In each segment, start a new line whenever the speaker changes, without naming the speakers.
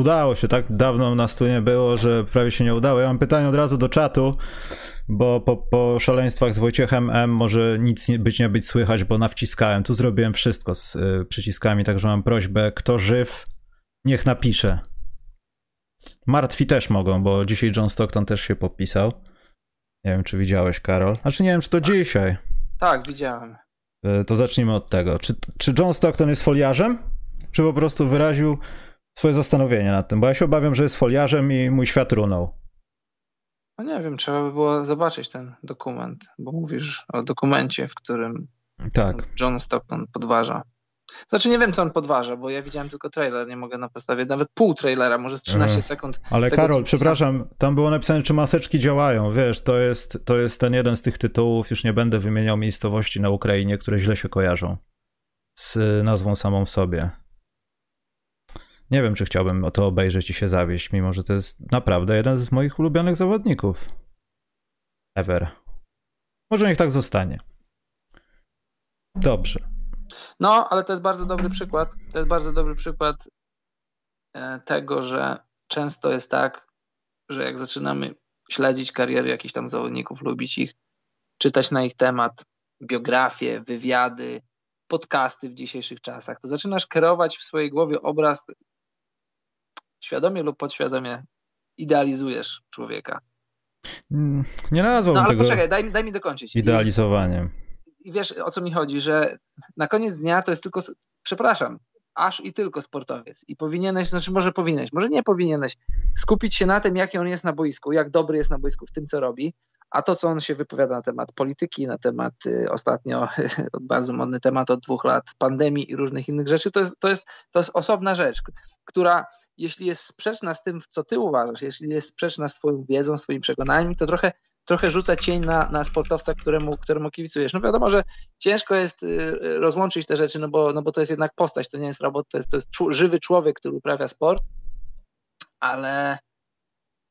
Udało się, tak dawno nas tu nie było, że prawie się nie udało. Ja mam pytanie od razu do czatu, bo po, po szaleństwach z Wojciechem M może nic nie, być nie być słychać, bo nawciskałem. Tu zrobiłem wszystko z y, przyciskami, także mam prośbę, kto żyw, niech napisze. Martwi też mogą, bo dzisiaj John Stockton też się popisał. Nie wiem, czy widziałeś, Karol. Znaczy nie wiem, czy to dzisiaj.
Tak, widziałem.
Y, to zacznijmy od tego. Czy, czy John Stockton jest foliarzem? Czy po prostu wyraził swoje zastanowienie nad tym? Bo ja się obawiam, że jest foliarzem i mój świat runął.
No nie wiem, trzeba by było zobaczyć ten dokument, bo mówisz o dokumencie, w którym
Tak.
John Stockton podważa. Znaczy nie wiem, co on podważa, bo ja widziałem tylko trailer, nie mogę na podstawie nawet pół trailera, może z 13
Mhm.
sekund.
Ale
tego,
Karol, przepraszam, tam było napisane, czy maseczki działają. Wiesz, to jest, to jest ten jeden z tych tytułów, już nie będę wymieniał miejscowości na Ukrainie, które źle się kojarzą z y, nazwą samą w sobie. Nie wiem, czy chciałbym o to obejrzeć i się zawieść, mimo że to jest naprawdę jeden z moich ulubionych zawodników. Ever. Może niech tak zostanie. Dobrze.
No, ale to jest bardzo dobry przykład. To jest bardzo dobry przykład e, tego, że często jest tak, że jak zaczynamy śledzić kariery jakichś tam zawodników, lubić ich, czytać na ich temat, biografie, wywiady, podcasty w dzisiejszych czasach, to zaczynasz kreować w swojej głowie obraz, świadomie lub podświadomie idealizujesz człowieka.
Mm, Nie nazwałbym
No ale
tego
poczekaj, daj mi, daj mi dokończyć. I-
idealizowaniem.
i wiesz o co mi chodzi, że na koniec dnia to jest tylko, przepraszam, aż i tylko sportowiec. I powinieneś, znaczy może powinieneś, może nie powinieneś skupić się na tym, jaki on jest na boisku, jak dobry jest na boisku w tym, co robi, a to, co on się wypowiada na temat polityki, na temat y, ostatnio bardzo modny temat od dwóch lat pandemii i różnych innych rzeczy, to jest, to jest, to jest osobna rzecz, która jeśli jest sprzeczna z tym, co ty uważasz, jeśli jest sprzeczna z twoją wiedzą, swoimi przekonaniami, to trochę trochę rzuca cień na, na sportowca, któremu, któremu kibicujesz. No wiadomo, że ciężko jest y, rozłączyć te rzeczy, no bo, no bo to jest jednak postać, to nie jest robot, to jest, to jest żywy człowiek, który uprawia sport, ale,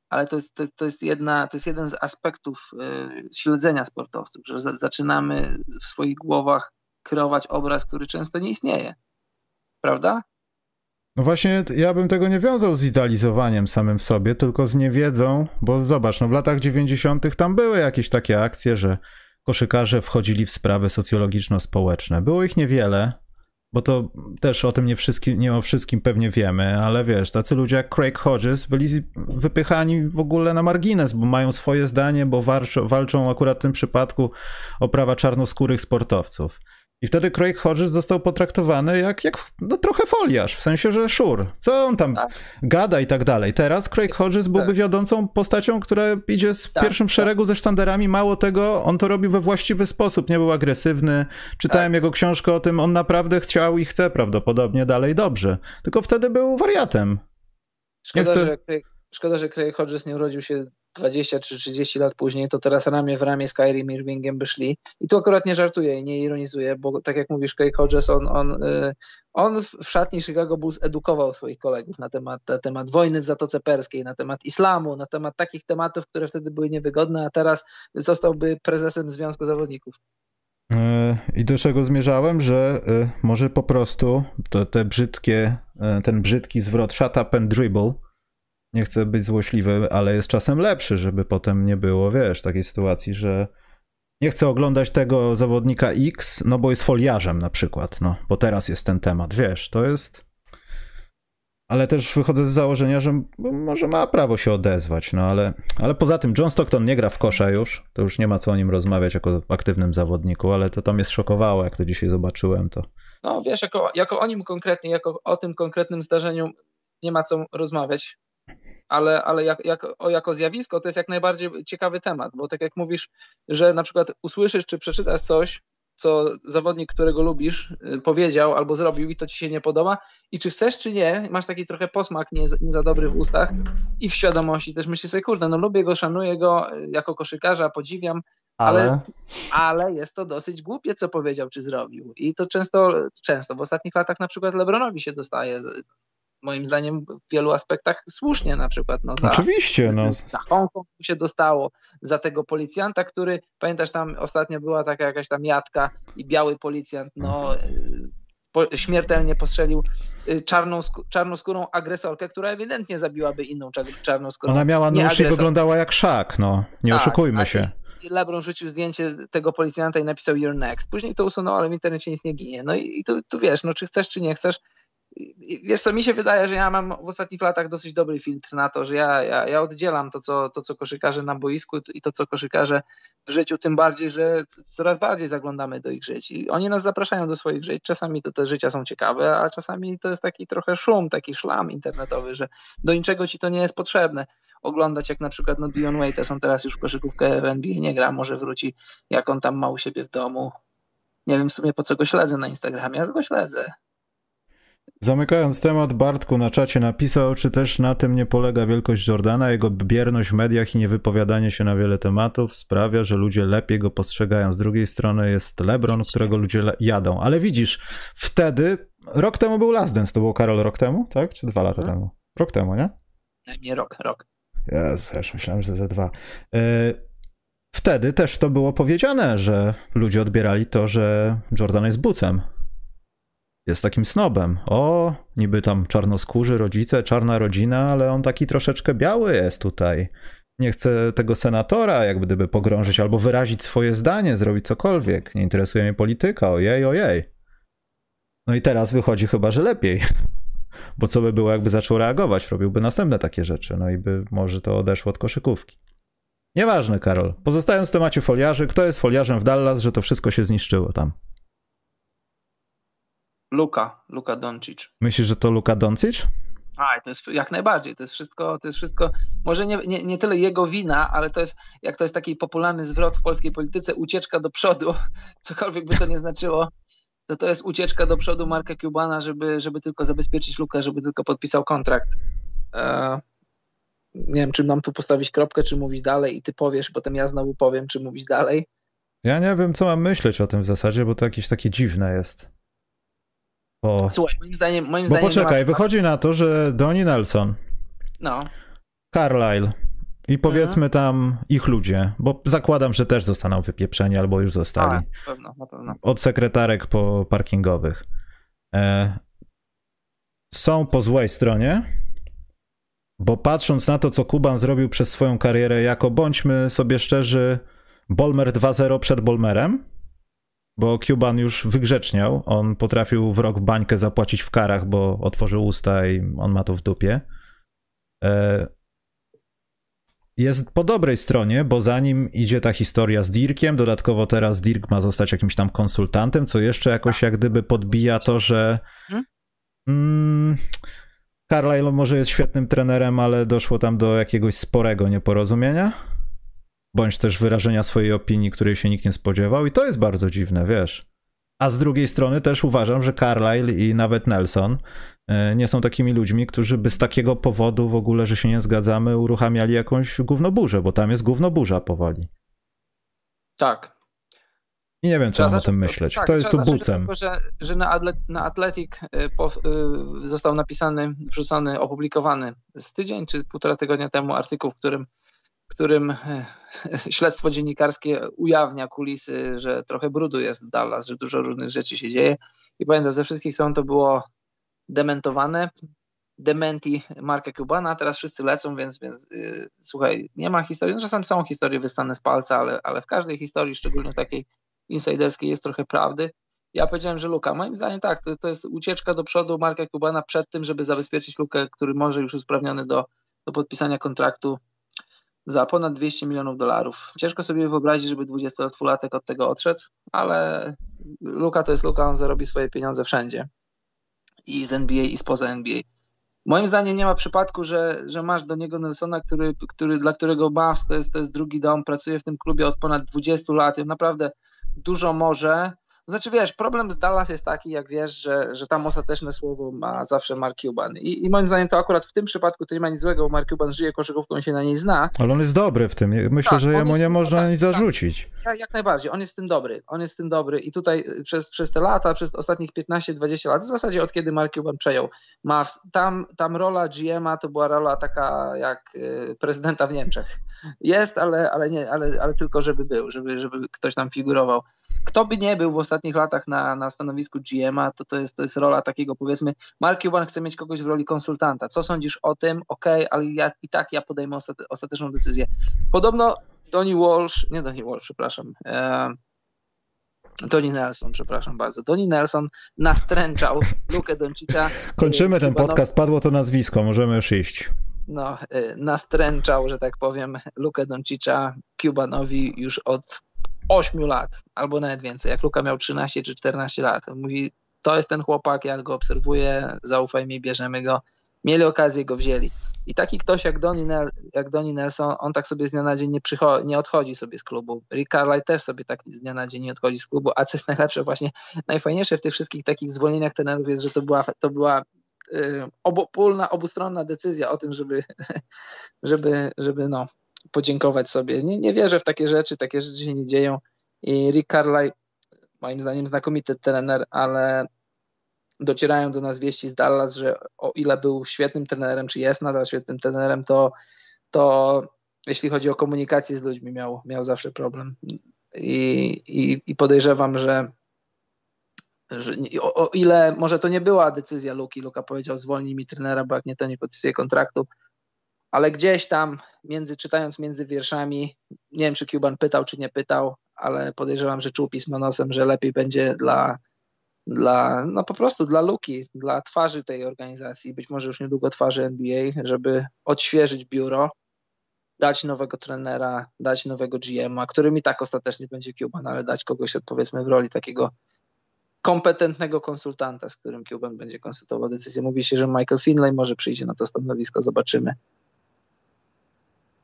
ale to, jest, to, to, jest jedna, to jest jeden z aspektów y, śledzenia sportowców, że za, zaczynamy w swoich głowach kreować obraz, który często nie istnieje. Prawda?
No właśnie, ja bym tego nie wiązał z idealizowaniem samym w sobie, tylko z niewiedzą, bo zobacz, no w latach 90. tam były jakieś takie akcje, że koszykarze wchodzili w sprawy socjologiczno-społeczne. Było ich niewiele, bo to też o tym nie, wszystkim, nie o wszystkim pewnie wiemy, ale wiesz, tacy ludzie jak Craig Hodges byli wypychani w ogóle na margines, bo mają swoje zdanie, bo walczą, walczą akurat w tym przypadku o prawa czarnoskórych sportowców. I wtedy Craig Hodges został potraktowany jak, jak no, trochę foliarz, w sensie, że szur. Co on tam
Tak.
gada i tak dalej. Teraz Craig Hodges byłby
Tak.
wiodącą postacią, która idzie z
Tak,
pierwszym
tak.
szeregu ze sztandarami. Mało tego, on to robił we właściwy sposób, nie był agresywny. Czytałem
Tak.
jego książkę o tym, on naprawdę chciał i chce prawdopodobnie dalej dobrze. Tylko wtedy był wariatem.
Szkoda,
chcę-
że Craig, szkoda, że Craig Hodges nie urodził się 20 czy 30 lat później, to teraz ramię w ramię z Kyrie Irvingiem by szli. I tu akurat nie żartuję i nie ironizuję, bo tak jak mówisz, Craig Hodges, on, on, y, on w szatni Chicago Bulls edukował swoich kolegów na temat, na temat wojny w Zatoce Perskiej, na temat islamu, na temat takich tematów, które wtedy były niewygodne, a teraz zostałby prezesem Związku Zawodników.
E, I do czego zmierzałem, że e, może po prostu to, te brzydkie, ten brzydki zwrot shut up and dribble, nie chcę być złośliwy, ale jest czasem lepszy, żeby potem nie było, wiesz, takiej sytuacji, że nie chcę oglądać tego zawodnika X, no bo jest foliarzem na przykład, no, bo teraz jest ten temat, wiesz, to jest... Ale też wychodzę z założenia, że może ma prawo się odezwać, no ale, ale poza tym John Stockton nie gra w kosza już, to już nie ma co o nim rozmawiać jako aktywnym zawodniku, ale to tam mnie zszokowało, jak to dzisiaj zobaczyłem, to
No wiesz, jako, jako o nim konkretnie, jako o tym konkretnym zdarzeniu nie ma co rozmawiać, ale, ale jak, jak, o, jako zjawisko to jest jak najbardziej ciekawy temat, bo tak jak mówisz, że na przykład usłyszysz czy przeczytasz coś, co zawodnik, którego lubisz, y, powiedział albo zrobił i to ci się nie podoba i czy chcesz, czy nie, masz taki trochę posmak nie, za- nie za dobry w ustach i w świadomości też myślisz sobie, kurde, no lubię go, szanuję go y, jako koszykarza, podziwiam, ale, ale jest to dosyć głupie, co powiedział czy zrobił. I to często, często w ostatnich latach na przykład Lebronowi się dostaje, moim zdaniem w wielu aspektach słusznie na przykład. No, za,
Oczywiście, no.
za Hongkong się dostało, za tego policjanta, który, pamiętasz tam ostatnio była taka jakaś tam jadka i biały policjant, no y, po, śmiertelnie postrzelił y, czarną, czarnoskórą agresorkę, która ewidentnie zabiłaby inną czarnoskórą.
Ona miała nóż i wyglądała jak szak, no. Nie tak, oszukujmy się.
I LeBron rzucił zdjęcie tego policjanta i napisał you're next. Później to usunął, ale w internecie nic nie ginie. No i, i tu, tu wiesz, no czy chcesz, czy nie chcesz, Wiesz co, mi się wydaje, że ja mam w ostatnich latach dosyć dobry filtr na to, że ja, ja, ja oddzielam to co, to, co koszykarze na boisku i to, co koszykarze w życiu, tym bardziej, że coraz bardziej zaglądamy do ich żyć. I oni nas zapraszają do swoich żyć. Czasami to te życia są ciekawe, a czasami to jest taki trochę szum, taki szlam internetowy, że do niczego ci to nie jest potrzebne. Oglądać jak na przykład no Dion Waiters, on teraz już koszykówkę w NBA nie gra, może wróci, jak on tam ma u siebie w domu. Nie wiem w sumie po co go śledzę na Instagramie, ale go śledzę.
Zamykając temat, Bartku na czacie napisał, czy też na tym nie polega wielkość Jordana, jego bierność w mediach i niewypowiadanie się na wiele tematów sprawia, że ludzie lepiej go postrzegają. Z drugiej strony jest LeBron, którego ludzie jadą. Ale widzisz, wtedy, rok temu był Last Dance, to było Karol rok temu, tak? Czy dwa lata hmm? temu? Rok temu, nie?
Nie, rok, rok.
Jezu, już myślałem, że ze dwa. Yy, wtedy też to było powiedziane, że ludzie odbierali to, że Jordan jest bucem jest takim snobem. O, niby tam czarnoskórzy rodzice, czarna rodzina, ale on taki troszeczkę biały jest tutaj. Nie chce tego senatora jak gdyby pogrążyć albo wyrazić swoje zdanie, zrobić cokolwiek. Nie interesuje mnie polityka, ojej, ojej. No i teraz wychodzi chyba, że lepiej. Bo co by było, jakby zaczął reagować? Robiłby następne takie rzeczy, no i by może to odeszło od koszykówki. Nieważne, Karol. Pozostając w temacie foliarzy, kto jest foliarzem w Dallas, że to wszystko się zniszczyło tam?
Luka, Luka Doncic.
Myślisz, że to Luka Doncic?
A, to jest jak najbardziej. To jest wszystko, to jest wszystko, może nie, nie, nie tyle jego wina, ale to jest, jak to jest taki popularny zwrot w polskiej polityce, ucieczka do przodu, cokolwiek by to nie znaczyło, to to jest ucieczka do przodu Marka Cubana, żeby, żeby tylko zabezpieczyć Lukę, żeby tylko podpisał kontrakt. E, nie wiem, czy mam tu postawić kropkę, czy mówić dalej i ty powiesz, potem ja znowu powiem, czy mówić dalej.
Ja nie wiem, co mam myśleć o tym w zasadzie, bo to jakieś takie dziwne jest.
O. Słuchaj, moim zdaniem. Moim
Bo
zdaniem
poczekaj, ma... wychodzi na to, że Donnie Nelson.
No.
Carlyle. I powiedzmy mhm. tam ich ludzie, bo zakładam, że też zostaną wypieprzeni albo już zostali. A, na
pewno, na pewno.
Od sekretarek po parkingowych. E, są po złej stronie, bo patrząc na to, co Kuban zrobił przez swoją karierę, jako bądźmy sobie szczerzy, Bolmer 2-0 przed Bolmerem, bo Cuban już wygrzeczniał. On potrafił w rok bańkę zapłacić w karach, bo otworzył usta i on ma to w dupie. E, jest po dobrej stronie, bo za nim idzie ta historia z Dirkiem. Dodatkowo teraz Dirk ma zostać jakimś tam konsultantem, co jeszcze jakoś jak gdyby podbija to, że. Hmm? Mm, Carlisle może jest świetnym trenerem, ale doszło tam do jakiegoś sporego nieporozumienia bądź też wyrażenia swojej opinii, której się nikt nie spodziewał, i to jest bardzo dziwne, wiesz. A z drugiej strony też uważam, że Carlyle i nawet Nelson e, nie są takimi ludźmi, którzy by z takiego powodu w ogóle, że się nie zgadzamy, uruchamiali jakąś gównoburzę, bo tam jest gównoburza powoli.
Tak.
I nie wiem, co mam o tym myśleć. Tak, Kto jest tu bucem?
Tylko, że, że na, Atlet, na Athletic e, po, y, został napisany, wrzucony, opublikowany z tydzień czy półtora tygodnia temu artykuł, w którym którym e, śledztwo dziennikarskie ujawnia kulisy, że trochę brudu jest w Dallas, że dużo różnych rzeczy się dzieje. I pamiętam, ze wszystkich stron to było dementowane. Dementi Marka Cubana, teraz wszyscy lecą, więc, więc yy, słuchaj, nie ma historii. No, czasem są historie wystane z palca, ale, ale w każdej historii, szczególnie takiej insiderskiej, jest trochę prawdy. Ja powiedziałem, że Luka, moim zdaniem tak, to, to jest ucieczka do przodu Marka Cubana przed tym, żeby zabezpieczyć Lukę, który może już usprawniony do, do podpisania kontraktu za ponad 200 milionów dolarów. Ciężko sobie wyobrazić, żeby 20-latek od tego odszedł, ale Luka to jest Luka, on zarobi swoje pieniądze wszędzie. I z NBA, i spoza NBA. Moim zdaniem nie ma przypadku, że, że masz do niego Nelsona, który, który, dla którego Mavs to jest, to jest drugi dom, pracuje w tym klubie od ponad 20 lat naprawdę dużo może, znaczy wiesz, problem z Dallas jest taki, jak wiesz, że, że tam ostateczne słowo ma zawsze Mark Cuban. I, I moim zdaniem to akurat w tym przypadku to nie ma nic złego, bo Mark Cuban żyje koszykówką i się na niej zna.
Ale on jest dobry w tym. Myślę, tak, że jemu nie można tak, nic tak. zarzucić.
Tak, jak najbardziej. On jest w tym dobry. On jest w tym dobry. I tutaj y, przez, przez te lata, przez ostatnich 15-20 lat, w zasadzie od kiedy Mark Cuban przejął Mavs, tam, tam rola GM-a to była rola taka jak y, prezydenta w Niemczech. Jest, ale, ale, nie, ale, ale tylko żeby był, żeby, żeby ktoś tam figurował. Kto by nie był w ostatnich latach na, na stanowisku GM-a, to, to, jest, to jest rola takiego powiedzmy, Mark Cuban chce mieć kogoś w roli konsultanta. Co sądzisz o tym? Okej, okay, ale ja, i tak ja podejmę ostate, ostateczną decyzję. Podobno Donnie Walsh, nie Donnie Walsh, przepraszam, e, Donnie Nelson, przepraszam bardzo. Donnie Nelson nastręczał Lukę Doncicza.
Kończymy ten podcast, padło to nazwisko, możemy już iść.
No, e, nastręczał, że tak powiem, Lukę Doncicza Cubanowi już od 8 lat, albo nawet więcej, jak Luka miał 13 czy 14 lat. Mówi, to jest ten chłopak, ja go obserwuję, zaufaj mi, bierzemy go. Mieli okazję, go wzięli. I taki ktoś jak Donnie, Nel, jak Donnie Nelson, on tak sobie z dnia na dzień nie, przychodzi, nie odchodzi sobie z klubu. Rick Carlisle też sobie tak z dnia na dzień nie odchodzi z klubu, a co jest najlepsze, właśnie najfajniejsze w tych wszystkich takich zwolnieniach trenerów jest, że to była, to była y, obopólna, obustronna decyzja o tym, żeby, żeby, żeby no, podziękować sobie. Nie, nie wierzę w takie rzeczy, takie rzeczy się nie dzieją. I Rick Carlisle, moim zdaniem, znakomity trener, ale docierają do nas wieści z Dallas, że o ile był świetnym trenerem, czy jest nadal świetnym trenerem, to, to jeśli chodzi o komunikację z ludźmi, miał, miał zawsze problem. I, i, i podejrzewam, że, że o, o, ile może to nie była decyzja Luki, Luka powiedział zwolnij mi trenera, bo jak nie to nie podpisuje kontraktu, ale gdzieś tam, między czytając między wierszami, nie wiem czy Cuban pytał, czy nie pytał, ale podejrzewam, że czuł pismo nosem, że lepiej będzie dla, dla no po prostu dla Luki, dla twarzy tej organizacji, być może już niedługo twarzy NBA, żeby odświeżyć biuro, dać nowego trenera, dać nowego GM-a, którym i tak ostatecznie będzie Cuban, ale dać kogoś powiedzmy w roli takiego kompetentnego konsultanta, z którym Cuban będzie konsultował decyzję. Mówi się, że Michael Finlay może przyjdzie na to stanowisko, zobaczymy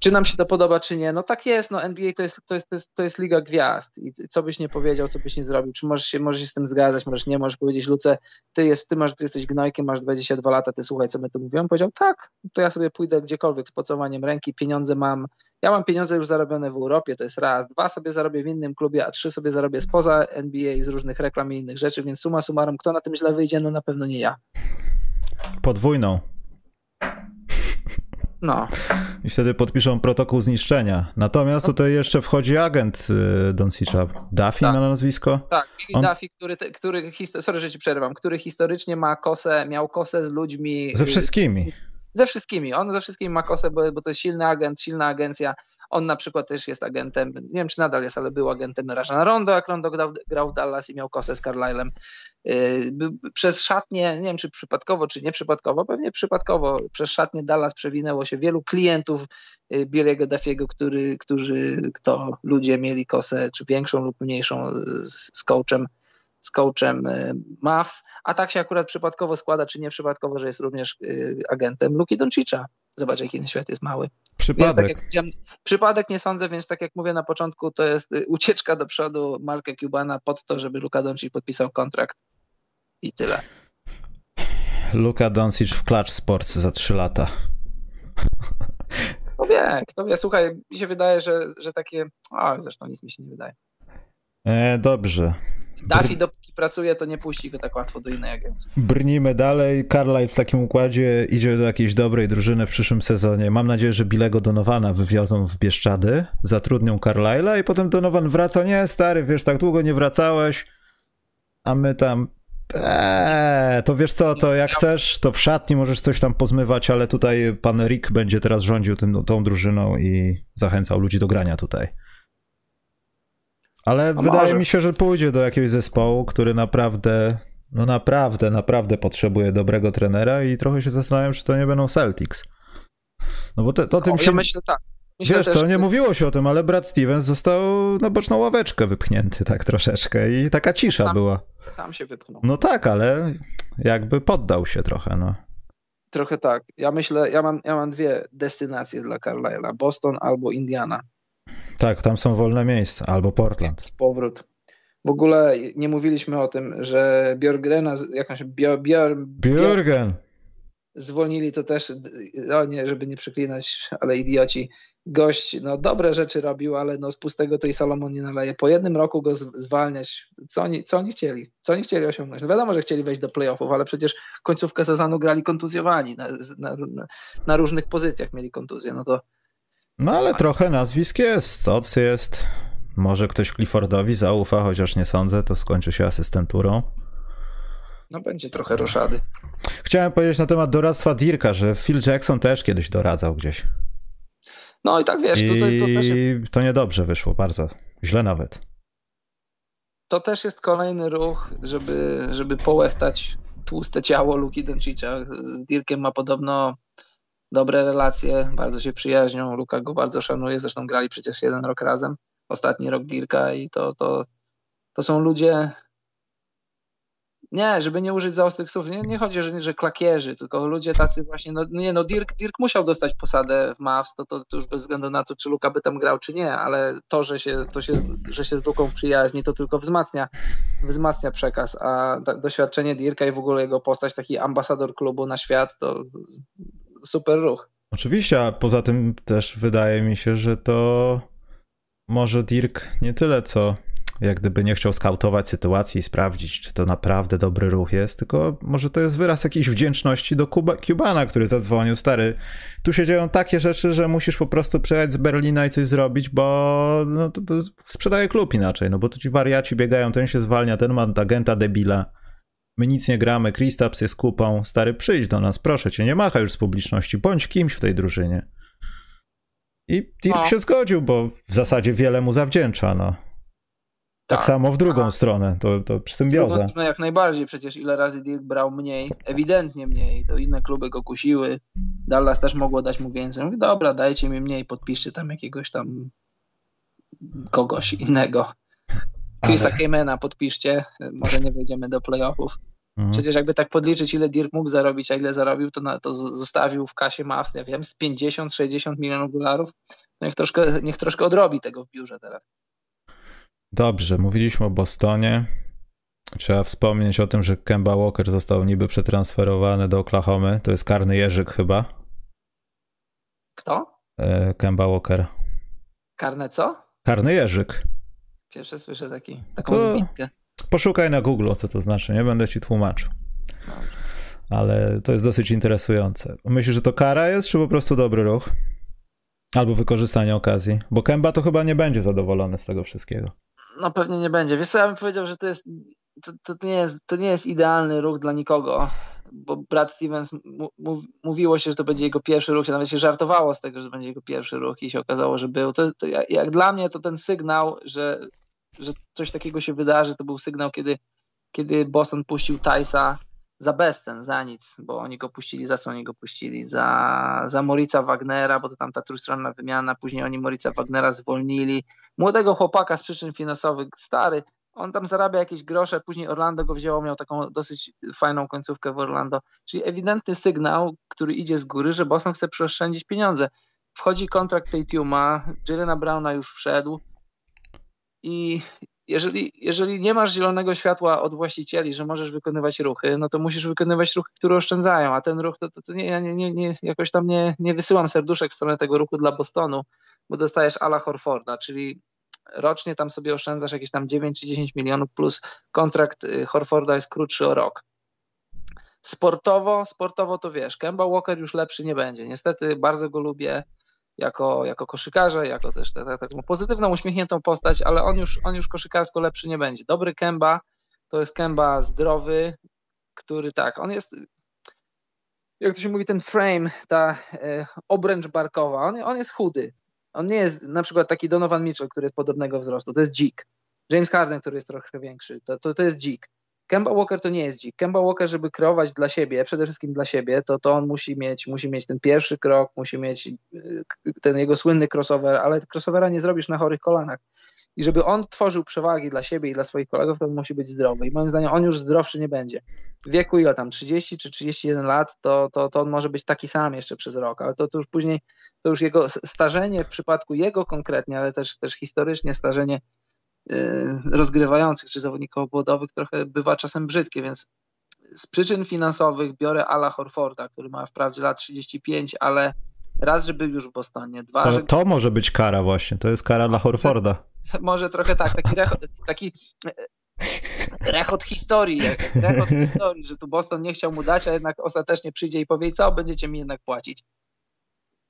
czy nam się to podoba, czy nie. No tak jest, no NBA to jest, to jest, to jest, to jest liga gwiazd i co byś nie powiedział, co byś nie zrobił, czy możesz się, możesz się z tym zgadzać, możesz nie, możesz powiedzieć, Luce, ty, jest, ty, masz, ty jesteś gnojkiem, masz 22 lata, ty słuchaj, co my tu mówią. Powiedział, tak, to ja sobie pójdę gdziekolwiek z pocowaniem ręki, pieniądze mam, ja mam pieniądze już zarobione w Europie, to jest raz, dwa sobie zarobię w innym klubie, a trzy sobie zarobię spoza NBA z różnych reklam i innych rzeczy, więc suma summarum, kto na tym źle wyjdzie, no na pewno nie ja.
Podwójną.
No.
I wtedy podpiszą protokół zniszczenia. Natomiast tutaj jeszcze wchodzi agent y, Doncicza. Duffy tak. ma nazwisko?
Tak, Billy On... Duffy, który, który sorry, że ci przerwam, który historycznie ma kosę, miał kosę z ludźmi...
Ze wszystkimi.
Ze wszystkimi. On ze wszystkimi ma kosę, bo, bo to jest silny agent, silna agencja. On na przykład też jest agentem, nie wiem czy nadal jest, ale był agentem Rajana Rondo, jak Rondo grał, grał w Dallas i miał kosę z Carlisle'em. Y, przez szatnie, nie wiem czy przypadkowo, czy nieprzypadkowo, pewnie przypadkowo, przez szatnie Dallas przewinęło się wielu klientów y, Billy'ego Duffiego, który, którzy, kto ludzie mieli kosę, czy większą lub mniejszą z, z coachem z coachem y, Mavs, a tak się akurat przypadkowo składa, czy nieprzypadkowo, że jest również agentem Luki Doncicza. Zobacz, jaki ten świat jest mały.
Przypadek.
Tak przypadek nie sądzę, więc tak jak mówię na początku, to jest ucieczka do przodu Marka Cubana pod to, żeby Luka Doncic podpisał kontrakt i tyle.
Luka Doncic w Clutch Sports za 3 lata.
Kto wie, kto wie. Słuchaj, mi się wydaje, że, że takie... O, zresztą nic mi się nie wydaje.
E, dobrze.
Duffy dopóki pracuje, to nie puści go tak łatwo do innej agencji.
Brnijmy dalej. Carlisle w takim układzie idzie do jakiejś dobrej drużyny w przyszłym sezonie. Mam nadzieję, że Bilego Donowana wywiozą w Bieszczady, zatrudnią Carlisle'a i potem Donovan wraca. Nie, stary, wiesz, tak długo nie wracałeś, a my tam Eee, to wiesz co, to jak chcesz, to w szatni możesz coś tam pozmywać, ale tutaj pan Rick będzie teraz rządził tym, tą drużyną i zachęcał ludzi do grania tutaj. Ale A wydaje może. mi się, że pójdzie do jakiegoś zespołu, który naprawdę, no naprawdę, naprawdę potrzebuje dobrego trenera i trochę się zastanawiam, czy to nie będą Celtics. No bo te, to o, tym się...
Ja myślę tak. Myślę
Wiesz też, co, nie mówiło się o tym, ale Brad Stevens został na boczną ławeczkę wypchnięty tak troszeczkę i taka cisza
sam,
była.
Sam się wypchnął.
No tak, ale jakby poddał się trochę, no.
Trochę tak. Ja myślę, ja mam, ja mam dwie destynacje dla Carlyle'a. Boston albo Indiana.
Tak, tam są wolne miejsca. Albo Portland.
Powrót. W ogóle nie mówiliśmy o tym, że Björgrena, jakąś Björ,
Björgen.
Zwolnili to też, o nie, żeby nie przeklinać, ale idioci. Gość, no dobre rzeczy robił, ale no z pustego to i Salomon nie naleje. Po jednym roku go zwalniać, co oni, co oni chcieli? Co oni chcieli osiągnąć? No wiadomo, że chcieli wejść do playoffów, ale przecież końcówkę sezonu grali kontuzjowani, na, na, na różnych pozycjach mieli kontuzję, no to
no ale trochę nazwisk jest, Soc jest, Może ktoś Cliffordowi zaufa, chociaż nie sądzę, to skończy się asystenturą.
No będzie trochę roszady.
Chciałem powiedzieć na temat doradztwa Dirka, że Phil Jackson też kiedyś doradzał gdzieś.
No i tak wiesz, I tutaj to też jest...
to niedobrze wyszło, bardzo. Źle nawet.
To też jest kolejny ruch, żeby, żeby połechtać tłuste ciało Luki Doncicza. Z Dirkiem ma podobno dobre relacje, bardzo się przyjaźnią. Luka go bardzo szanuje, zresztą grali przecież jeden rok razem. Ostatni rok Dirka i to, to, to są ludzie, nie, żeby nie użyć zaostrych słów, nie, nie chodzi, że, że klakierzy, tylko ludzie tacy właśnie, no nie, no Dirk, Dirk musiał dostać posadę w Mavs, to, to, to już bez względu na to, czy Luka by tam grał, czy nie, ale to, że się, to się, że się z Luką przyjaźni, to tylko wzmacnia, wzmacnia przekaz, a doświadczenie Dirka i w ogóle jego postać, taki ambasador klubu na świat, to super ruch.
Oczywiście, a poza tym też wydaje mi się, że to może Dirk nie tyle co jak gdyby nie chciał skautować sytuacji i sprawdzić, czy to naprawdę dobry ruch jest, tylko może to jest wyraz jakiejś wdzięczności do Kuba, Cubana, który zadzwonił, stary, tu się dzieją takie rzeczy, że musisz po prostu przyjechać z Berlina i coś zrobić, bo no, sprzedaje klub inaczej, no bo tu ci wariaci biegają, ten się zwalnia, ten ma agenta debila, my nic nie gramy, Kristaps jest kupą, stary, przyjdź do nas, proszę cię, nie macha już z publiczności, bądź kimś w tej drużynie. I Dirk no. się zgodził, bo w zasadzie wiele mu zawdzięcza, no. Tak, tak, samo w drugą Aha. stronę, to, to symbioza. W drugą stronę
jak najbardziej, przecież ile razy Dirk brał mniej, ewidentnie mniej, to inne kluby go kusiły, Dallas też mogło dać mu więcej. Mówi, dobra, dajcie mi mniej, podpiszcie tam jakiegoś tam kogoś innego. Chrisa. Kemena podpiszcie, może nie wejdziemy do playoffów. Mhm. Przecież jakby tak podliczyć, ile Dirk mógł zarobić, a ile zarobił, to, na, to zostawił w kasie Mavs, wiem, z 50-60 milionów dolarów. No niech troszkę, niech troszkę odrobi tego w biurze teraz.
Dobrze, mówiliśmy o Bostonie. Trzeba wspomnieć o tym, że Kemba Walker został niby przetransferowany do Oklahomy. To jest karny Jerzyk chyba.
Kto?
E, Kemba Walker.
Karne co?
Karny Jerzyk.
Pierwszy słyszę taki, taką to zbitkę.
Poszukaj na Google, co to znaczy, nie będę ci tłumaczył. Dobrze. Ale to jest dosyć interesujące. Myślisz, że to kara jest, czy po prostu dobry ruch? Albo wykorzystanie okazji? Bo Kemba to chyba nie będzie zadowolony z tego wszystkiego.
No pewnie nie będzie. Wiesz co, ja bym powiedział, że to jest to, to, nie jest, to nie jest idealny ruch dla nikogo, bo Brad Stevens mówiło się, że to będzie jego pierwszy ruch, nawet się żartowało z tego, że będzie jego pierwszy ruch i się okazało, że był. To, to jak, jak, dla mnie to ten sygnał, że, że coś takiego się wydarzy, to był sygnał, kiedy, kiedy Boston puścił Tysa za bezten, za nic, bo oni go puścili, za co oni go puścili? Za, za Morica Wagnera, bo to tam ta trójstronna wymiana, później oni Morica Wagnera zwolnili. Młodego chłopaka z przyczyn finansowych, stary, on tam zarabia jakieś grosze, później Orlando go wzięło, miał taką dosyć fajną końcówkę w Orlando. Czyli ewidentny sygnał, który idzie z góry, że Boston chce przeoszczędzić pieniądze. Wchodzi kontrakt tej Tuma, Jelena Browna już wszedł i jeżeli, jeżeli nie masz zielonego światła od właścicieli, że możesz wykonywać ruchy, no to musisz wykonywać ruchy, które oszczędzają, a ten ruch, to, to, to nie, ja nie, nie, nie, jakoś tam nie, nie wysyłam serduszek w stronę tego ruchu dla Bostonu, bo dostajesz Ala Horforda, czyli rocznie tam sobie oszczędzasz jakieś tam 9 czy 10 milionów plus kontrakt y, Horforda jest krótszy o rok. Sportowo, sportowo to wiesz, Kemba Walker już lepszy nie będzie. Niestety bardzo go lubię jako, jako koszykarza, jako też taką pozytywną, uśmiechniętą postać, ale on już, on już koszykarsko lepszy nie będzie. Dobry Kemba to jest Kemba zdrowy, który tak, on jest, jak to się mówi, ten frame, ta e, obręcz barkowa, on, on jest chudy. On nie jest na przykład taki Donovan Mitchell, który jest podobnego wzrostu, to jest dzik. James Harden, który jest trochę większy, to, to, to jest dzik. Kemba Walker to nie jest dzik. Kemba Walker, żeby kreować dla siebie, przede wszystkim dla siebie, to, to on musi mieć, musi mieć ten pierwszy krok, musi mieć y, ten jego słynny crossover, ale crossovera nie zrobisz na chorych kolanach. I żeby on tworzył przewagi dla siebie i dla swoich kolegów, to musi być zdrowy. I moim zdaniem on już zdrowszy nie będzie. W wieku ile tam, 30 czy 31 lat, to, to, to on może być taki sam jeszcze przez rok, ale to, to już później, to już jego starzenie w przypadku jego konkretnie, ale też, też historycznie starzenie rozgrywających czy zawodników obwodowych trochę bywa czasem brzydkie, więc z przyczyn finansowych biorę Ala Horforda, który ma wprawdzie lat 35, ale raz, że był już w Bostonie, dwa,
to,
że...
To może być kara właśnie, to jest kara dla Horforda.
Może trochę tak, taki rechot, taki rechot historii, rechot historii, że tu Boston nie chciał mu dać, a jednak ostatecznie przyjdzie i powie, co, będziecie mi jednak płacić.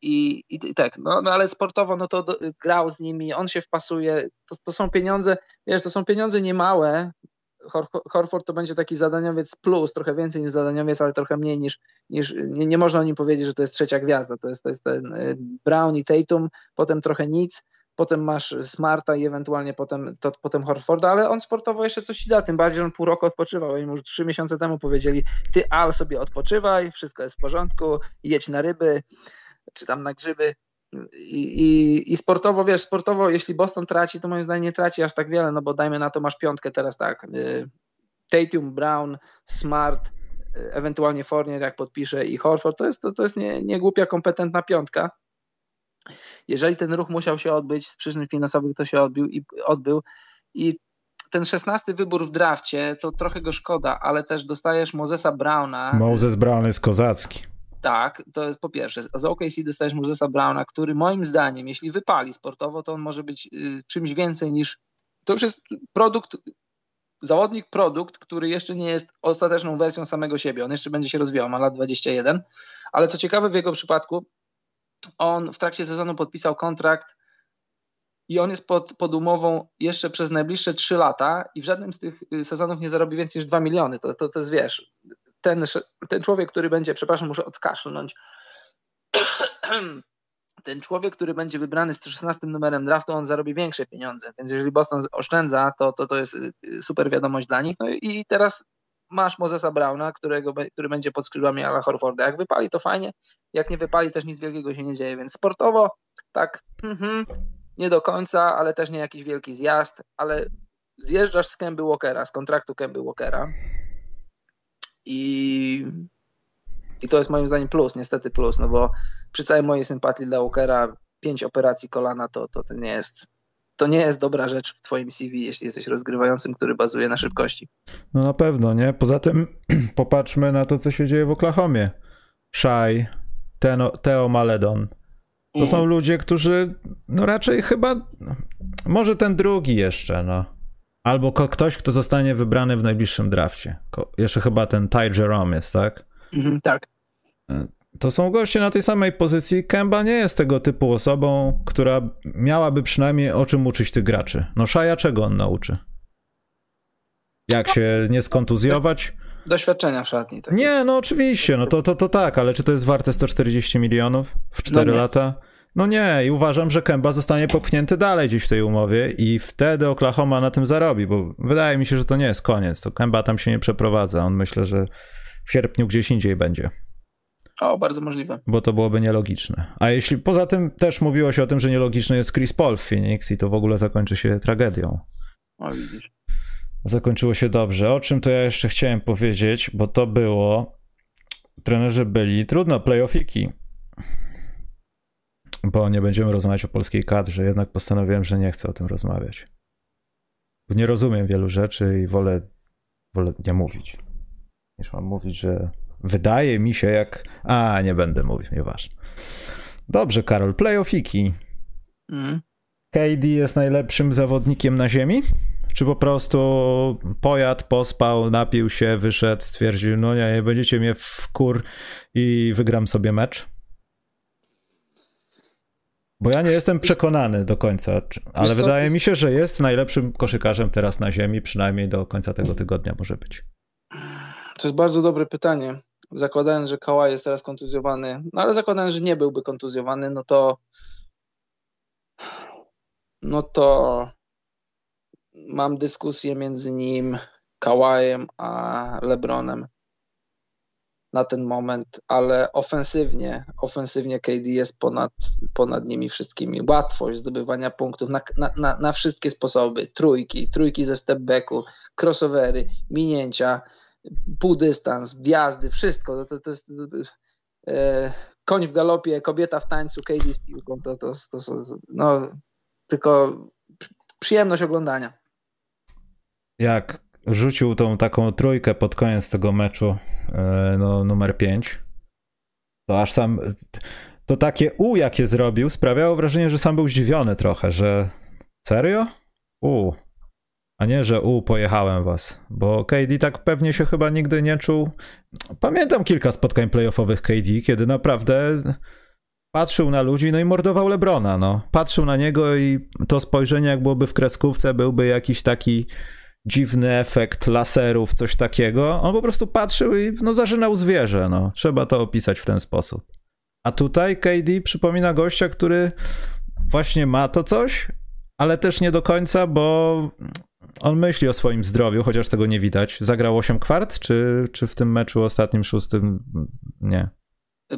I, i, tak, no, no ale sportowo no to grał z nimi, on się wpasuje, to, to są pieniądze, wiesz, to są pieniądze niemałe, Hor Horford to będzie taki zadaniowiec plus, trochę więcej niż zadaniowiec, ale trochę mniej niż, niż nie, nie można o nim powiedzieć, że to jest trzecia gwiazda, to jest, to jest ten y, Brown i Tatum, potem trochę nic, potem masz Smarta i ewentualnie potem, to, potem Horforda, ale on sportowo jeszcze coś ci da, tym bardziej, że on pół roku odpoczywał. Oni już trzy miesiące temu powiedzieli, ty Al sobie odpoczywaj, wszystko jest w porządku, jedź na ryby, czy tam na grzyby. I, i, I sportowo, wiesz, sportowo, jeśli Boston traci, to moim zdaniem nie traci aż tak wiele, no bo dajmy na to, masz piątkę teraz tak, y, Tatum, Brown, Smart, y, ewentualnie Fournier jak podpisze i Horford, to jest, to, to jest nie, nie głupia, kompetentna piątka jeżeli ten ruch musiał się odbyć z przyczyn finansowych, to się odbył i odbył. I ten szesnasty wybór w drafcie, to trochę go szkoda, ale też dostajesz Mozesa Browna.
Moses Brown jest kozacki.
Tak, to jest po pierwsze. Z OKC dostajesz Mozesa Browna, który moim zdaniem, jeśli wypali sportowo, to on może być y, czymś więcej niż. To już jest produkt, zawodnik produkt, który jeszcze nie jest ostateczną wersją samego siebie. On jeszcze będzie się rozwijał, ma lat 21. Ale co ciekawe w jego przypadku, on w trakcie sezonu podpisał kontrakt i on jest pod, pod umową jeszcze przez najbliższe 3 lata i w żadnym z tych y, sezonów nie zarobi więcej niż 2 miliony. To, to, to jest, wiesz, ten, ten człowiek, który będzie, przepraszam, muszę odkaszlnąć, ten człowiek, który będzie wybrany z 16 numerem draftu, on zarobi większe pieniądze, więc jeżeli Boston oszczędza, to, to, to jest y, super wiadomość dla nich. No i teraz masz Mozesa Brauna, którego, który będzie pod skrzydłami Ala Horforda. Jak wypali, to fajnie. Jak nie wypali, też nic wielkiego się nie dzieje. Więc sportowo tak mm-hmm, nie do końca, ale też nie jakiś wielki zjazd, ale zjeżdżasz z Kemby Walkera, z kontraktu Kemby Walkera i, i to jest moim zdaniem plus, niestety plus, no bo przy całej mojej sympatii dla Walkera pięć operacji kolana to, to, to nie jest to nie jest dobra rzecz w twoim CV, jeśli jesteś rozgrywającym, który bazuje na szybkości.
No na pewno, nie? Poza tym popatrzmy na to, co się dzieje w Oklahomie. Shai, Teno, Teo Maledon. To mm. są ludzie, którzy no raczej chyba, może ten drugi jeszcze, no. Albo ktoś, kto zostanie wybrany w najbliższym drafcie. Jeszcze chyba ten Ty Jerome jest, tak?
Mm, tak.
E, to są goście na tej samej pozycji. Kemba nie jest tego typu osobą, która miałaby przynajmniej o czym uczyć tych graczy. No Szaja czego on nauczy? Jak się nie skontuzjować?
Doświadczenia w szatni.
Takie. Nie, no oczywiście, no to, to, to tak, ale czy to jest warte 140 milionów w 4 no lata? No nie, i uważam, że Kemba zostanie popchnięty dalej gdzieś w tej umowie i wtedy Oklahoma na tym zarobi, bo wydaje mi się, że to nie jest koniec. To Kemba tam się nie przeprowadza. On myślę, że w sierpniu gdzieś indziej będzie.
O, bardzo możliwe.
Bo to byłoby nielogiczne. A jeśli poza tym też mówiło się o tym, że nielogiczny jest Chris Paul w Phoenix i to w ogóle zakończy się tragedią.
O, widzisz.
Zakończyło się dobrze. O czym to ja jeszcze chciałem powiedzieć, bo to było. Trenerzy byli trudno, playoffiki. Bo nie będziemy rozmawiać o polskiej kadrze, jednak postanowiłem, że nie chcę o tym rozmawiać. Bo nie rozumiem wielu rzeczy i wolę, wolę nie mówić. Niż mam mówić, że Wydaje mi się jak... A, nie będę mówił, nieważne. Dobrze, Karol, playoffiki. Mm. KD jest najlepszym zawodnikiem na ziemi? Czy po prostu pojadł, pospał, napił się, wyszedł, stwierdził, no nie, nie będziecie mnie w kur i wygram sobie mecz? Bo ja nie jestem przekonany do końca, ale wydaje mi się, że jest najlepszym koszykarzem teraz na ziemi, przynajmniej do końca tego tygodnia może być.
To jest bardzo dobre pytanie zakładając, że Kałaj jest teraz kontuzjowany, no ale zakładając, że nie byłby kontuzjowany, no to no to mam dyskusję między nim, Kałajem, a LeBronem na ten moment, ale ofensywnie, ofensywnie KD jest ponad, ponad nimi wszystkimi. Łatwość zdobywania punktów na, na, na, wszystkie sposoby. Trójki, trójki ze stepbacku, crossovery, minięcia, półdystans, wjazdy, wszystko. To, to jest e, koń w galopie, kobieta w tańcu, Katie z piłką. To, to, to, to no, tylko przyjemność oglądania.
Jak rzucił tą taką trójkę pod koniec tego meczu, e, no, numer 5, to aż sam. To takie U, jakie zrobił, sprawiało wrażenie, że sam był zdziwiony trochę, że serio? U, a nie, że u, pojechałem was. Bo KD tak pewnie się chyba nigdy nie czuł. Pamiętam kilka spotkań playoffowych KD, kiedy naprawdę patrzył na ludzi, no i mordował Lebrona, no. Patrzył na niego i to spojrzenie, jak byłoby w kreskówce, byłby jakiś taki dziwny efekt laserów, coś takiego. On po prostu patrzył i no zażynał zwierzę, no. Trzeba to opisać w ten sposób. A tutaj KD przypomina gościa, który właśnie ma to coś, ale też nie do końca, bo on myśli o swoim zdrowiu, chociaż tego nie widać. Zagrał 8 kwart, czy, czy w tym meczu ostatnim, szóstym nie?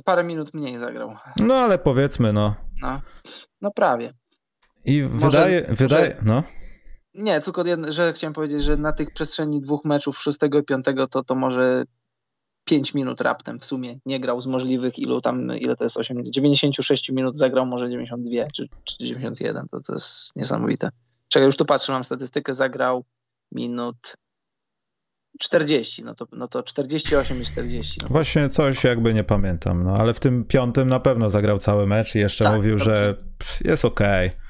Parę minut mniej zagrał.
No ale powiedzmy, no.
No, no prawie.
I Może, wydaje, wydaje, no.
Nie, tylko jedno, że chciałem powiedzieć, że na tych przestrzeni dwóch meczów, szóstego i piątego, to, to może 5 minut raptem w sumie nie grał z możliwych ilu tam, ile to jest 8, 96 minut zagrał może 92 czy, czy 91, to, to jest niesamowite. Czekaj, już tu patrzę, mam statystykę, zagrał minut 40, no to, no to 48 i 40. No.
Właśnie coś jakby nie pamiętam, no ale w tym piątym na pewno zagrał cały mecz i jeszcze tak, mówił, że jest okej. Okay.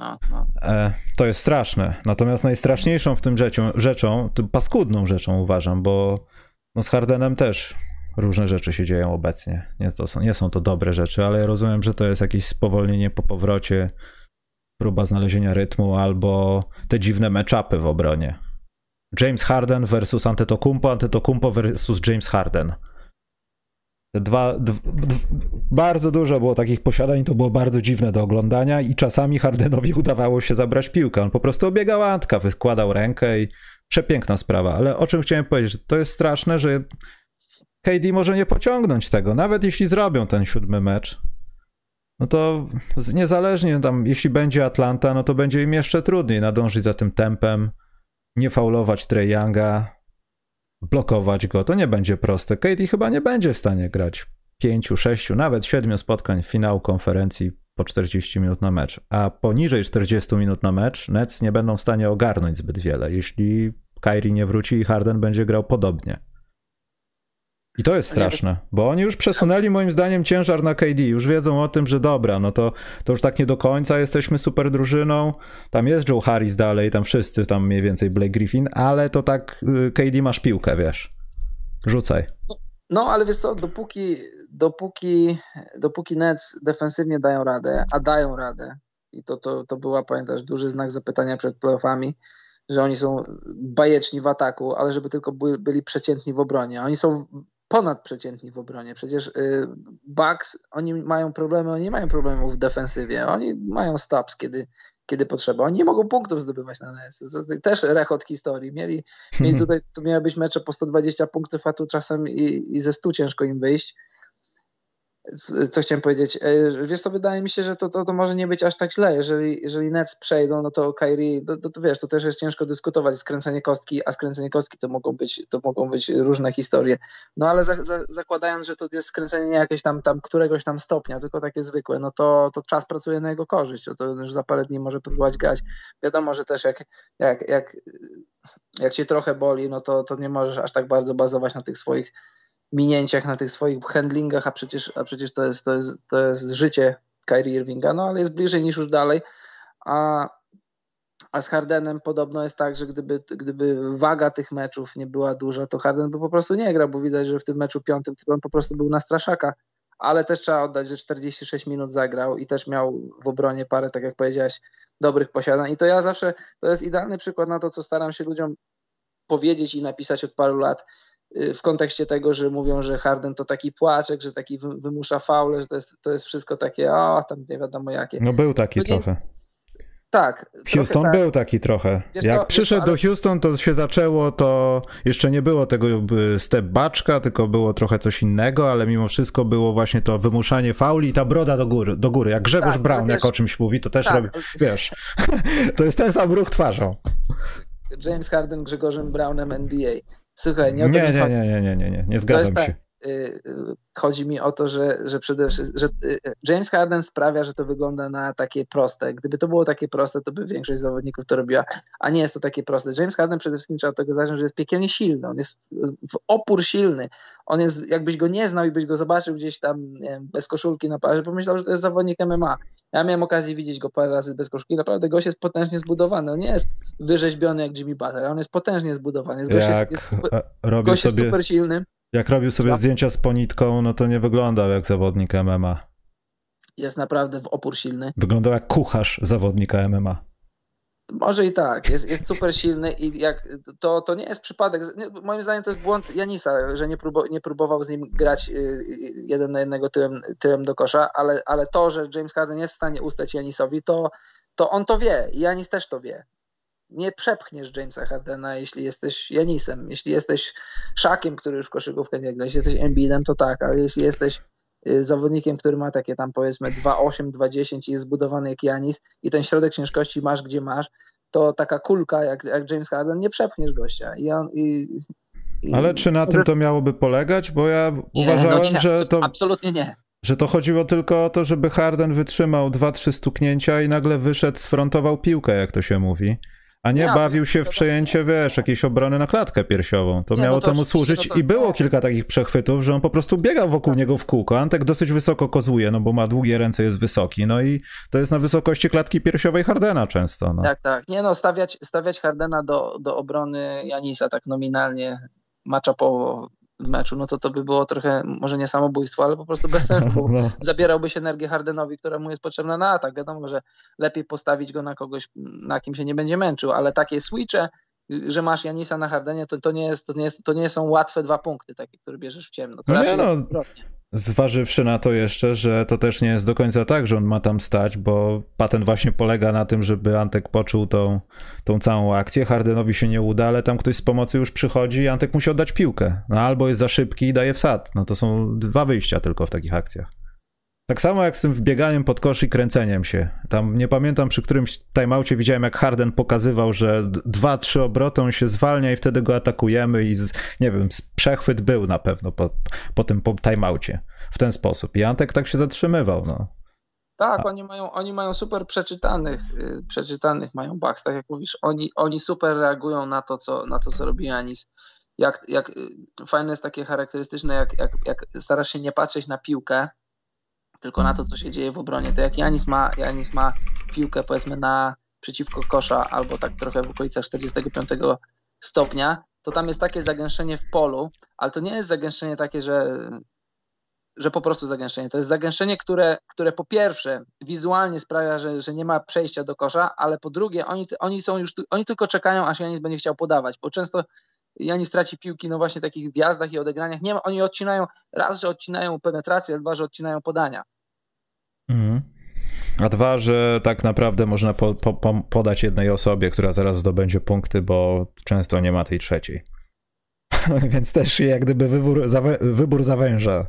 No, no.
E, to jest straszne. Natomiast najstraszniejszą w tym rzeczą, rzeczą paskudną rzeczą uważam, bo no z Hardenem też różne rzeczy się dzieją obecnie. Nie, to są, nie są to dobre rzeczy, ale ja rozumiem, że to jest jakieś spowolnienie po powrocie, próba znalezienia rytmu albo te dziwne meczapy w obronie. James Harden versus Antetokounmpo, Antetokounmpo versus James Harden. Bardzo dużo było takich posiadań, to było bardzo dziwne do oglądania i czasami Hardenowi udawało się zabrać piłkę. On po prostu obiegał Antka, wykładał rękę i przepiękna sprawa. Ale o czym chciałem powiedzieć, to jest straszne, że KD może nie pociągnąć tego, nawet jeśli zrobią ten siódmy mecz. No to niezależnie tam, jeśli będzie Atlanta, no to będzie im jeszcze trudniej nadążyć za tym tempem, nie faulować Trey Younga, blokować go. To nie będzie proste. Katie chyba nie będzie w stanie grać pięciu, sześciu, nawet siedmiu spotkań w finału konferencji po 40 minut na mecz. A poniżej 40 minut na mecz Nets nie będą w stanie ogarnąć zbyt wiele, jeśli Kyrie nie wróci i Harden będzie grał podobnie. I to jest straszne, bo oni już przesunęli moim zdaniem ciężar na KD, już wiedzą o tym, że dobra, no to, to już tak nie do końca jesteśmy super drużyną, tam jest Joe Harris dalej, tam wszyscy, tam mniej więcej Blake Griffin, ale to tak y, KD masz piłkę, wiesz, rzucaj.
No, ale wiesz co, dopóki, dopóki, dopóki Nets defensywnie dają radę, a dają radę, i to, to, to była, pamiętasz, duży znak zapytania przed playoffami, że oni są bajeczni w ataku, ale żeby tylko byli, byli przeciętni w obronie. Oni są ponadprzeciętni w obronie. Przecież y, Bucks, oni mają problemy, oni nie mają problemów w defensywie. Oni mają stops, kiedy, kiedy potrzeba. Oni nie mogą punktów zdobywać na NS. Też rechot historii. Mieli, mieli tutaj, tu miały być mecze po 120 punktów, a tu czasem i, i ze 100 ciężko im wyjść co chciałem powiedzieć. E, wiesz co, wydaje mi się, że to, to, to może nie być aż tak źle. Jeżeli, jeżeli Nets przejdą, no to Kyrie, to, to, to, wiesz, to też jest ciężko dyskutować skręcenie kostki, a skręcenie kostki to mogą być, to mogą być różne historie. No ale za, za, zakładając, że to jest skręcenie jakieś tam, tam któregoś tam stopnia, tylko takie zwykłe, no to, to czas pracuje na jego korzyść. To już za parę dni może próbować grać. Wiadomo, że też jak, jak, jak, jak cię trochę boli, no to, to nie możesz aż tak bardzo bazować na tych swoich minięciach, na tych swoich handlingach, a przecież, a przecież to, jest, to, jest, to jest życie Kyrie Irvinga, no ale jest bliżej niż już dalej. A, a z Hardenem podobno jest tak, że gdyby, gdyby waga tych meczów nie była duża, to Harden by po prostu nie grał, bo widać, że w tym meczu piątym to on po prostu był na straszaka. Ale też trzeba oddać, że 46 minut zagrał i też miał w obronie parę, tak jak powiedziałeś, dobrych posiadań. I to ja zawsze, to jest idealny przykład na to, co staram się ludziom powiedzieć i napisać od paru lat, w kontekście tego, że mówią, że Harden to taki płaczek, że taki wymusza faule, że to jest, to jest wszystko takie, o, tam nie wiadomo jakie.
No był taki trochę. Jest...
Tak.
Houston tak. był taki trochę. Wiesz Jak co, przyszedł ale... do Houston, to się zaczęło, to jeszcze nie było tego step baczka, tylko było trochę coś innego, ale mimo wszystko było właśnie to wymuszanie fauli i ta broda do góry, do góry. Jak Grzegorz tak, Brown, wiesz, jak o czymś mówi, to też tak, robi, wiesz, to jest ten sam ruch twarzą.
James Harden Grzegorzem Brownem NBA. Słuchaj,
nie nie, nie, nie, nie, nie, nie, nie, nie zgadzam się.
Y, y, chodzi mi o to, że, że przede wszystkim że y, James Harden sprawia, że to wygląda na takie proste. Gdyby to było takie proste, to by większość zawodników to robiła, a nie jest to takie proste. James Harden przede wszystkim trzeba od tego zacząć, że jest piekielnie silny, on jest w opór silny. On jest, jakbyś go nie znał i byś go zobaczył gdzieś tam wiem, bez koszulki na plaży, pomyślał, że to jest zawodnik MMA. Ja miałem okazję widzieć go parę razy bez koszulki. Naprawdę gość jest potężnie zbudowany. On nie jest wyrzeźbiony jak Jimmy Butler, on jest potężnie zbudowany. Jest, gość
jak
jest, jest, gość
sobie,
jest super silny.
Jak robił sobie zdjęcia z ponitką, no to nie wyglądał jak zawodnik MMA.
Jest naprawdę w opór silny.
Wyglądał jak kucharz zawodnika MMA.
Może i tak, jest, jest super silny i jak to, to nie jest przypadek. Moim zdaniem to jest błąd Janisa, że nie, próbo, nie próbował z nim grać y, y, jeden na jednego tyłem, tyłem do kosza, ale, ale to, że James Harden jest w stanie ustać Janisowi, to, to on to wie i Janis też to wie. Nie przepchniesz Jamesa Hardena, jeśli jesteś Janisem. Jeśli jesteś Szakiem, który już w koszykówkę nie gra, jeśli jesteś Embiidem, to tak, ale jeśli jesteś Y, zawodnikiem, który ma takie tam powiedzmy 2,8, 2,10 i jest zbudowany jak Janis i ten środek ciężkości masz gdzie masz, to taka kulka jak, jak James Harden nie przepchniesz gościa. I on, i,
i... Ale czy na tym to miałoby polegać? Bo ja nie, uważałem, no nie, że to...
Absolutnie nie.
Że to chodziło tylko o to, żeby Harden wytrzymał 2-3 stuknięcia i nagle wyszedł, sfrontował piłkę, jak to się mówi. A nie ja, bawił się w przejęcie, wiesz, jakiejś obrony na klatkę piersiową. To nie, miało no to temu służyć no to... i było kilka takich przechwytów, że on po prostu biegał wokół tak. niego w kółko. Antek dosyć wysoko kozuje, no bo ma długie ręce, jest wysoki. No i to jest na wysokości klatki piersiowej Hardena często. No.
Tak, tak. Nie no, stawiać, stawiać Hardena do, do obrony Janisa tak nominalnie maczapowo meczu, no to to by było trochę, może nie samobójstwo, ale po prostu bez sensu, bo no. zabierałbyś energię Hardenowi, która mu jest potrzebna na atak. Wiadomo, że lepiej postawić go na kogoś, na kim się nie będzie męczył, ale takie switche, że masz Janisa na Hardenie, to, to, nie, jest, to, nie, jest, to nie są łatwe dwa punkty, takie, które bierzesz w ciemno. To
no nie, no, Zważywszy na to jeszcze, że to też nie jest do końca tak, że on ma tam stać, bo patent właśnie polega na tym, żeby Antek poczuł tą, tą całą akcję. Hardenowi się nie uda, ale tam ktoś z pomocy już przychodzi i Antek musi oddać piłkę. No albo jest za szybki i daje wsad. No to są dwa wyjścia tylko w takich akcjach. Tak samo jak z tym wbieganiem pod kosz i kręceniem się. Tam nie pamiętam przy którymś timeoutie widziałem jak Harden pokazywał, że dwa, trzy obroty on się zwalnia i wtedy go atakujemy i z, nie wiem, przechwyt był na pewno po, po tym po timeoutie w ten sposób. I Antek tak się zatrzymywał, no.
Tak, oni mają, oni mają super przeczytanych, yy, przeczytanych mają bugs, tak jak mówisz, oni, oni super reagują na to, co, na to, co robi Janis. Jak, jak, yy, fajne jest takie charakterystyczne, jak, jak, jak starasz się nie patrzeć na piłkę, tylko na to, co się dzieje w obronie. To jak Janis ma, Janis ma piłkę powiedzmy na przeciwko kosza albo tak trochę w okolicach 45 stopnia, to tam jest takie zagęszczenie w polu, ale to nie jest zagęszczenie takie, że, że po prostu zagęszczenie. To jest zagęszczenie, które, które po pierwsze wizualnie sprawia, że, że nie ma przejścia do kosza, ale po drugie oni, oni są już, oni tylko czekają, aż Janis będzie chciał podawać, bo często Janis straci piłki no właśnie takich wjazdach i odegraniach. Nie ma, oni odcinają, raz, że odcinają penetrację, dwa, że odcinają podania.
Mhm. A dwa, że tak naprawdę można po, po, podać jednej osobie, która zaraz zdobędzie punkty, bo często nie ma tej trzeciej. Więc też jak gdyby wybór, zawę, wybór zawęża.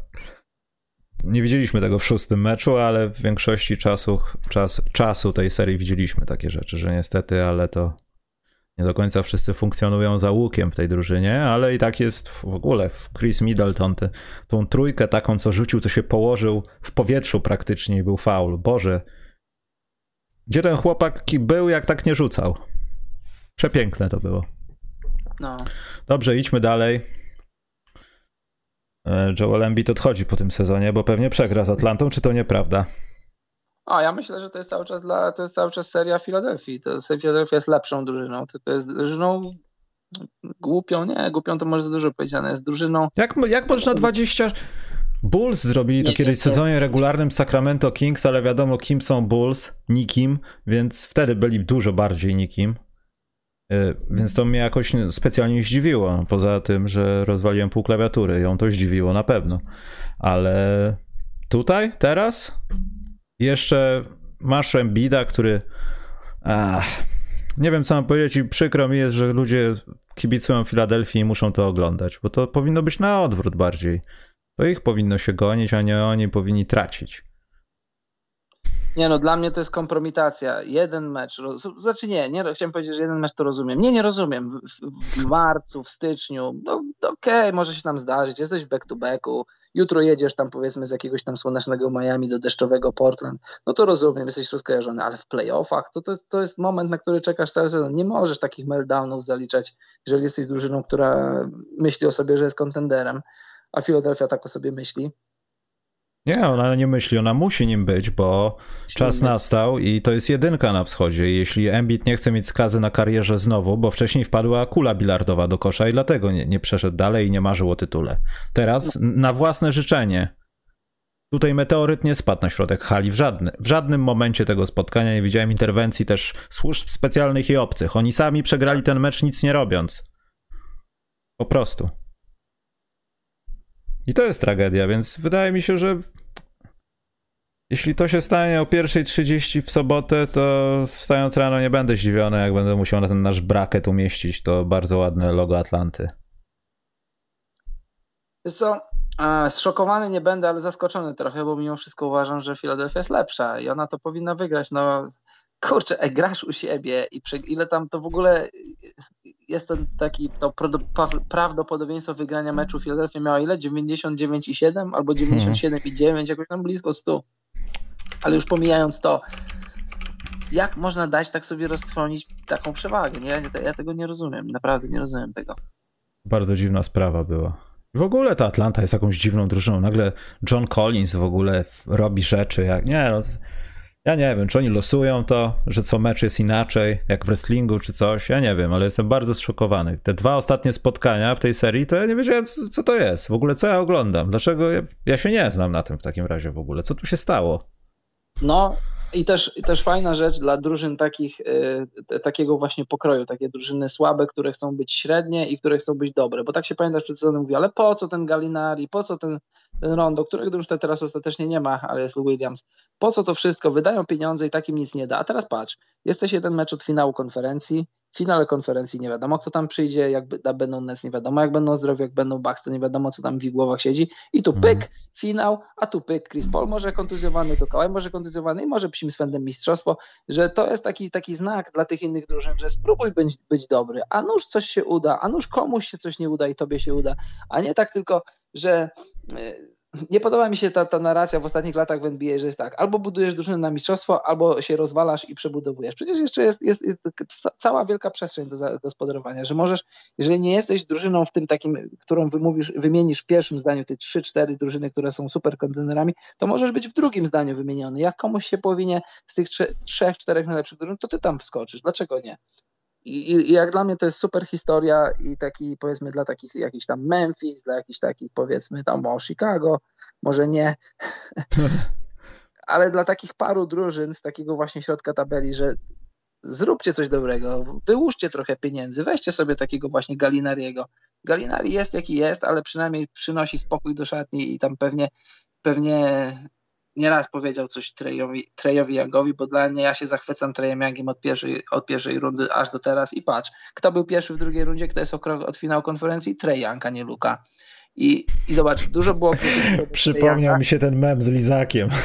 Nie widzieliśmy tego w szóstym meczu, ale w większości czasu, czas, czasu tej serii widzieliśmy takie rzeczy, że niestety, ale to nie do końca wszyscy funkcjonują za łukiem w tej drużynie, ale i tak jest w ogóle w Chris Middleton, te, tą trójkę taką, co rzucił, co się położył w powietrzu praktycznie i był faul. Boże, gdzie ten chłopak był, jak tak nie rzucał? Przepiękne to było.
No.
Dobrze, idźmy dalej. E, Joel Embiid odchodzi po tym sezonie, bo pewnie przegra z Atlantą, czy to nieprawda?
A ja myślę, że to jest cały czas dla, to jest cały czas seria Filadelfii. To Filadelfia jest lepszą drużyną, tylko jest drużyną głupią, nie, głupią to może za dużo powiedziane, jest drużyną...
Jak, jak można 20... Bulls zrobili to nie, kiedyś w sezonie regularnym Sacramento Kings, ale wiadomo kim są Bulls, nikim, więc wtedy byli dużo bardziej nikim. Y, więc to mnie jakoś specjalnie zdziwiło. Poza tym, że rozwaliłem pół klawiatury, ją to zdziwiło na pewno. Ale tutaj, teraz jeszcze masz Embida, który. Ach, nie wiem, co mam powiedzieć, i przykro mi jest, że ludzie kibicują Filadelfii i muszą to oglądać, bo to powinno być na odwrót bardziej. To ich powinno się gonić, a nie oni powinni tracić.
Nie no, dla mnie to jest kompromitacja. Jeden mecz, znaczy nie, nie chciałem powiedzieć, że jeden mecz to rozumiem. Nie, nie rozumiem. W, w marcu, w styczniu, no okej, okay, może się tam zdarzyć, jesteś w back-to-backu, jutro jedziesz tam powiedzmy z jakiegoś tam słonecznego Miami do deszczowego Portland, no to rozumiem, jesteś rozkojarzony, ale w playoffach to, to, to jest moment, na który czekasz cały sezon. Nie możesz takich meltdownów zaliczać, jeżeli jesteś drużyną, która myśli o sobie, że jest kontenderem, a Philadelphia tak o sobie myśli.
Nie, ona nie myśli, ona musi nim być, bo czas nastał i to jest jedynka na wschodzie. Jeśli Embiid nie chce mieć skazy na karierze znowu, bo wcześniej wpadła kula bilardowa do kosza i dlatego nie, nie przeszedł dalej i nie marzył o tytule. Teraz no. na własne życzenie. Tutaj meteoryt nie spadł na środek hali w, żadny, w żadnym momencie tego spotkania. Nie widziałem interwencji też służb specjalnych i obcych. Oni sami przegrali ten mecz nic nie robiąc. Po prostu. I to jest tragedia, więc wydaje mi się, że jeśli to się stanie o 1.30 w sobotę, to wstając rano nie będę zdziwiony, jak będę musiał na ten nasz braket umieścić to bardzo ładne logo Atlanty.
Wiesz co, zszokowany nie będę, ale zaskoczony trochę, bo mimo wszystko uważam, że Philadelphia jest lepsza i ona to powinna wygrać. No kurczę, e, grasz u siebie i ile tam to w ogóle jest ten taki to prawdopodobieństwo wygrania meczu Philadelphia miała ile? 99,7 albo 97,9, jakoś tam blisko 100. Ale już pomijając to, jak można dać tak sobie roztrwonić taką przewagę? Nie? Ja, ja tego nie rozumiem, naprawdę nie rozumiem tego.
Bardzo dziwna sprawa była. W ogóle ta Atlanta jest jakąś dziwną drużyną. Nagle John Collins w ogóle robi rzeczy jak. Nie, no, ja nie wiem, czy oni losują to, że co mecz jest inaczej, jak w wrestlingu czy coś. Ja nie wiem, ale jestem bardzo zszokowany. Te dwa ostatnie spotkania w tej serii, to ja nie wiedziałem, co to jest. W ogóle co ja oglądam. Dlaczego ja, ja się nie znam na tym w takim razie w ogóle. Co tu się stało?
No, i też, i też fajna rzecz dla drużyn takich, y, takiego właśnie pokroju, takie drużyny słabe, które chcą być średnie i które chcą być dobre, bo tak się pamiętasz przed sezonem mówi, ale po co ten Galinari, po co ten, ten Rondo, którego już teraz ostatecznie nie ma, ale jest Williams, po co to wszystko, wydają pieniądze i takim nic nie da, a teraz patrz, jesteś jeden mecz od finału konferencji, w finale konferencji nie wiadomo, kto tam przyjdzie, jak będą Nets, nie wiadomo, jak będą zdrowi, jak będą Bucks, to nie wiadomo, co tam w ich głowach siedzi. I tu pyk, mhm. finał, a tu pyk, Chris Paul może kontuzjowany, to Kawhi może kontuzjowany i może psim swędem mistrzostwo, że to jest taki, taki znak dla tych innych drużyn, że spróbuj być, być dobry, a nuż coś się uda, a nuż komuś się coś nie uda i tobie się uda, a nie tak tylko, że nie podoba mi się ta, ta narracja w ostatnich latach w NBA, że jest tak, albo budujesz drużynę na mistrzostwo, albo się rozwalasz i przebudowujesz. Przecież jeszcze jest, jest, jest cała wielka przestrzeń do zagospodarowania, że możesz, jeżeli nie jesteś drużyną w tym takim, którą wymówisz, wymienisz w pierwszym zdaniu te trzy, cztery drużyny, które są super kontenerami, to możesz być w drugim zdaniu wymieniony. Jak komuś się powinie z tych trzech, czterech najlepszych drużyn, to ty tam wskoczysz. Dlaczego nie? I, I, jak dla mnie to jest super historia i taki powiedzmy dla takich jakichś tam Memphis, dla jakichś takich powiedzmy tam o Chicago, może nie, ale dla takich paru drużyn z takiego właśnie środka tabeli, że zróbcie coś dobrego, wyłóżcie trochę pieniędzy, weźcie sobie takiego właśnie Galinariego. Galinari jest jaki jest, ale przynajmniej przynosi spokój do szatni i tam pewnie pewnie nieraz powiedział coś Trejowi, Trejowi Youngowi, bo dla mnie ja się zachwycam Trejem Youngiem od pierwszej, od pierwszej rundy aż do teraz i patrz, kto był pierwszy w drugiej rundzie, kto jest o krok od finału konferencji? Trey Young, a nie Luka. I, I zobacz, dużo było
Przypomniał mi się ten mem z Lizakiem.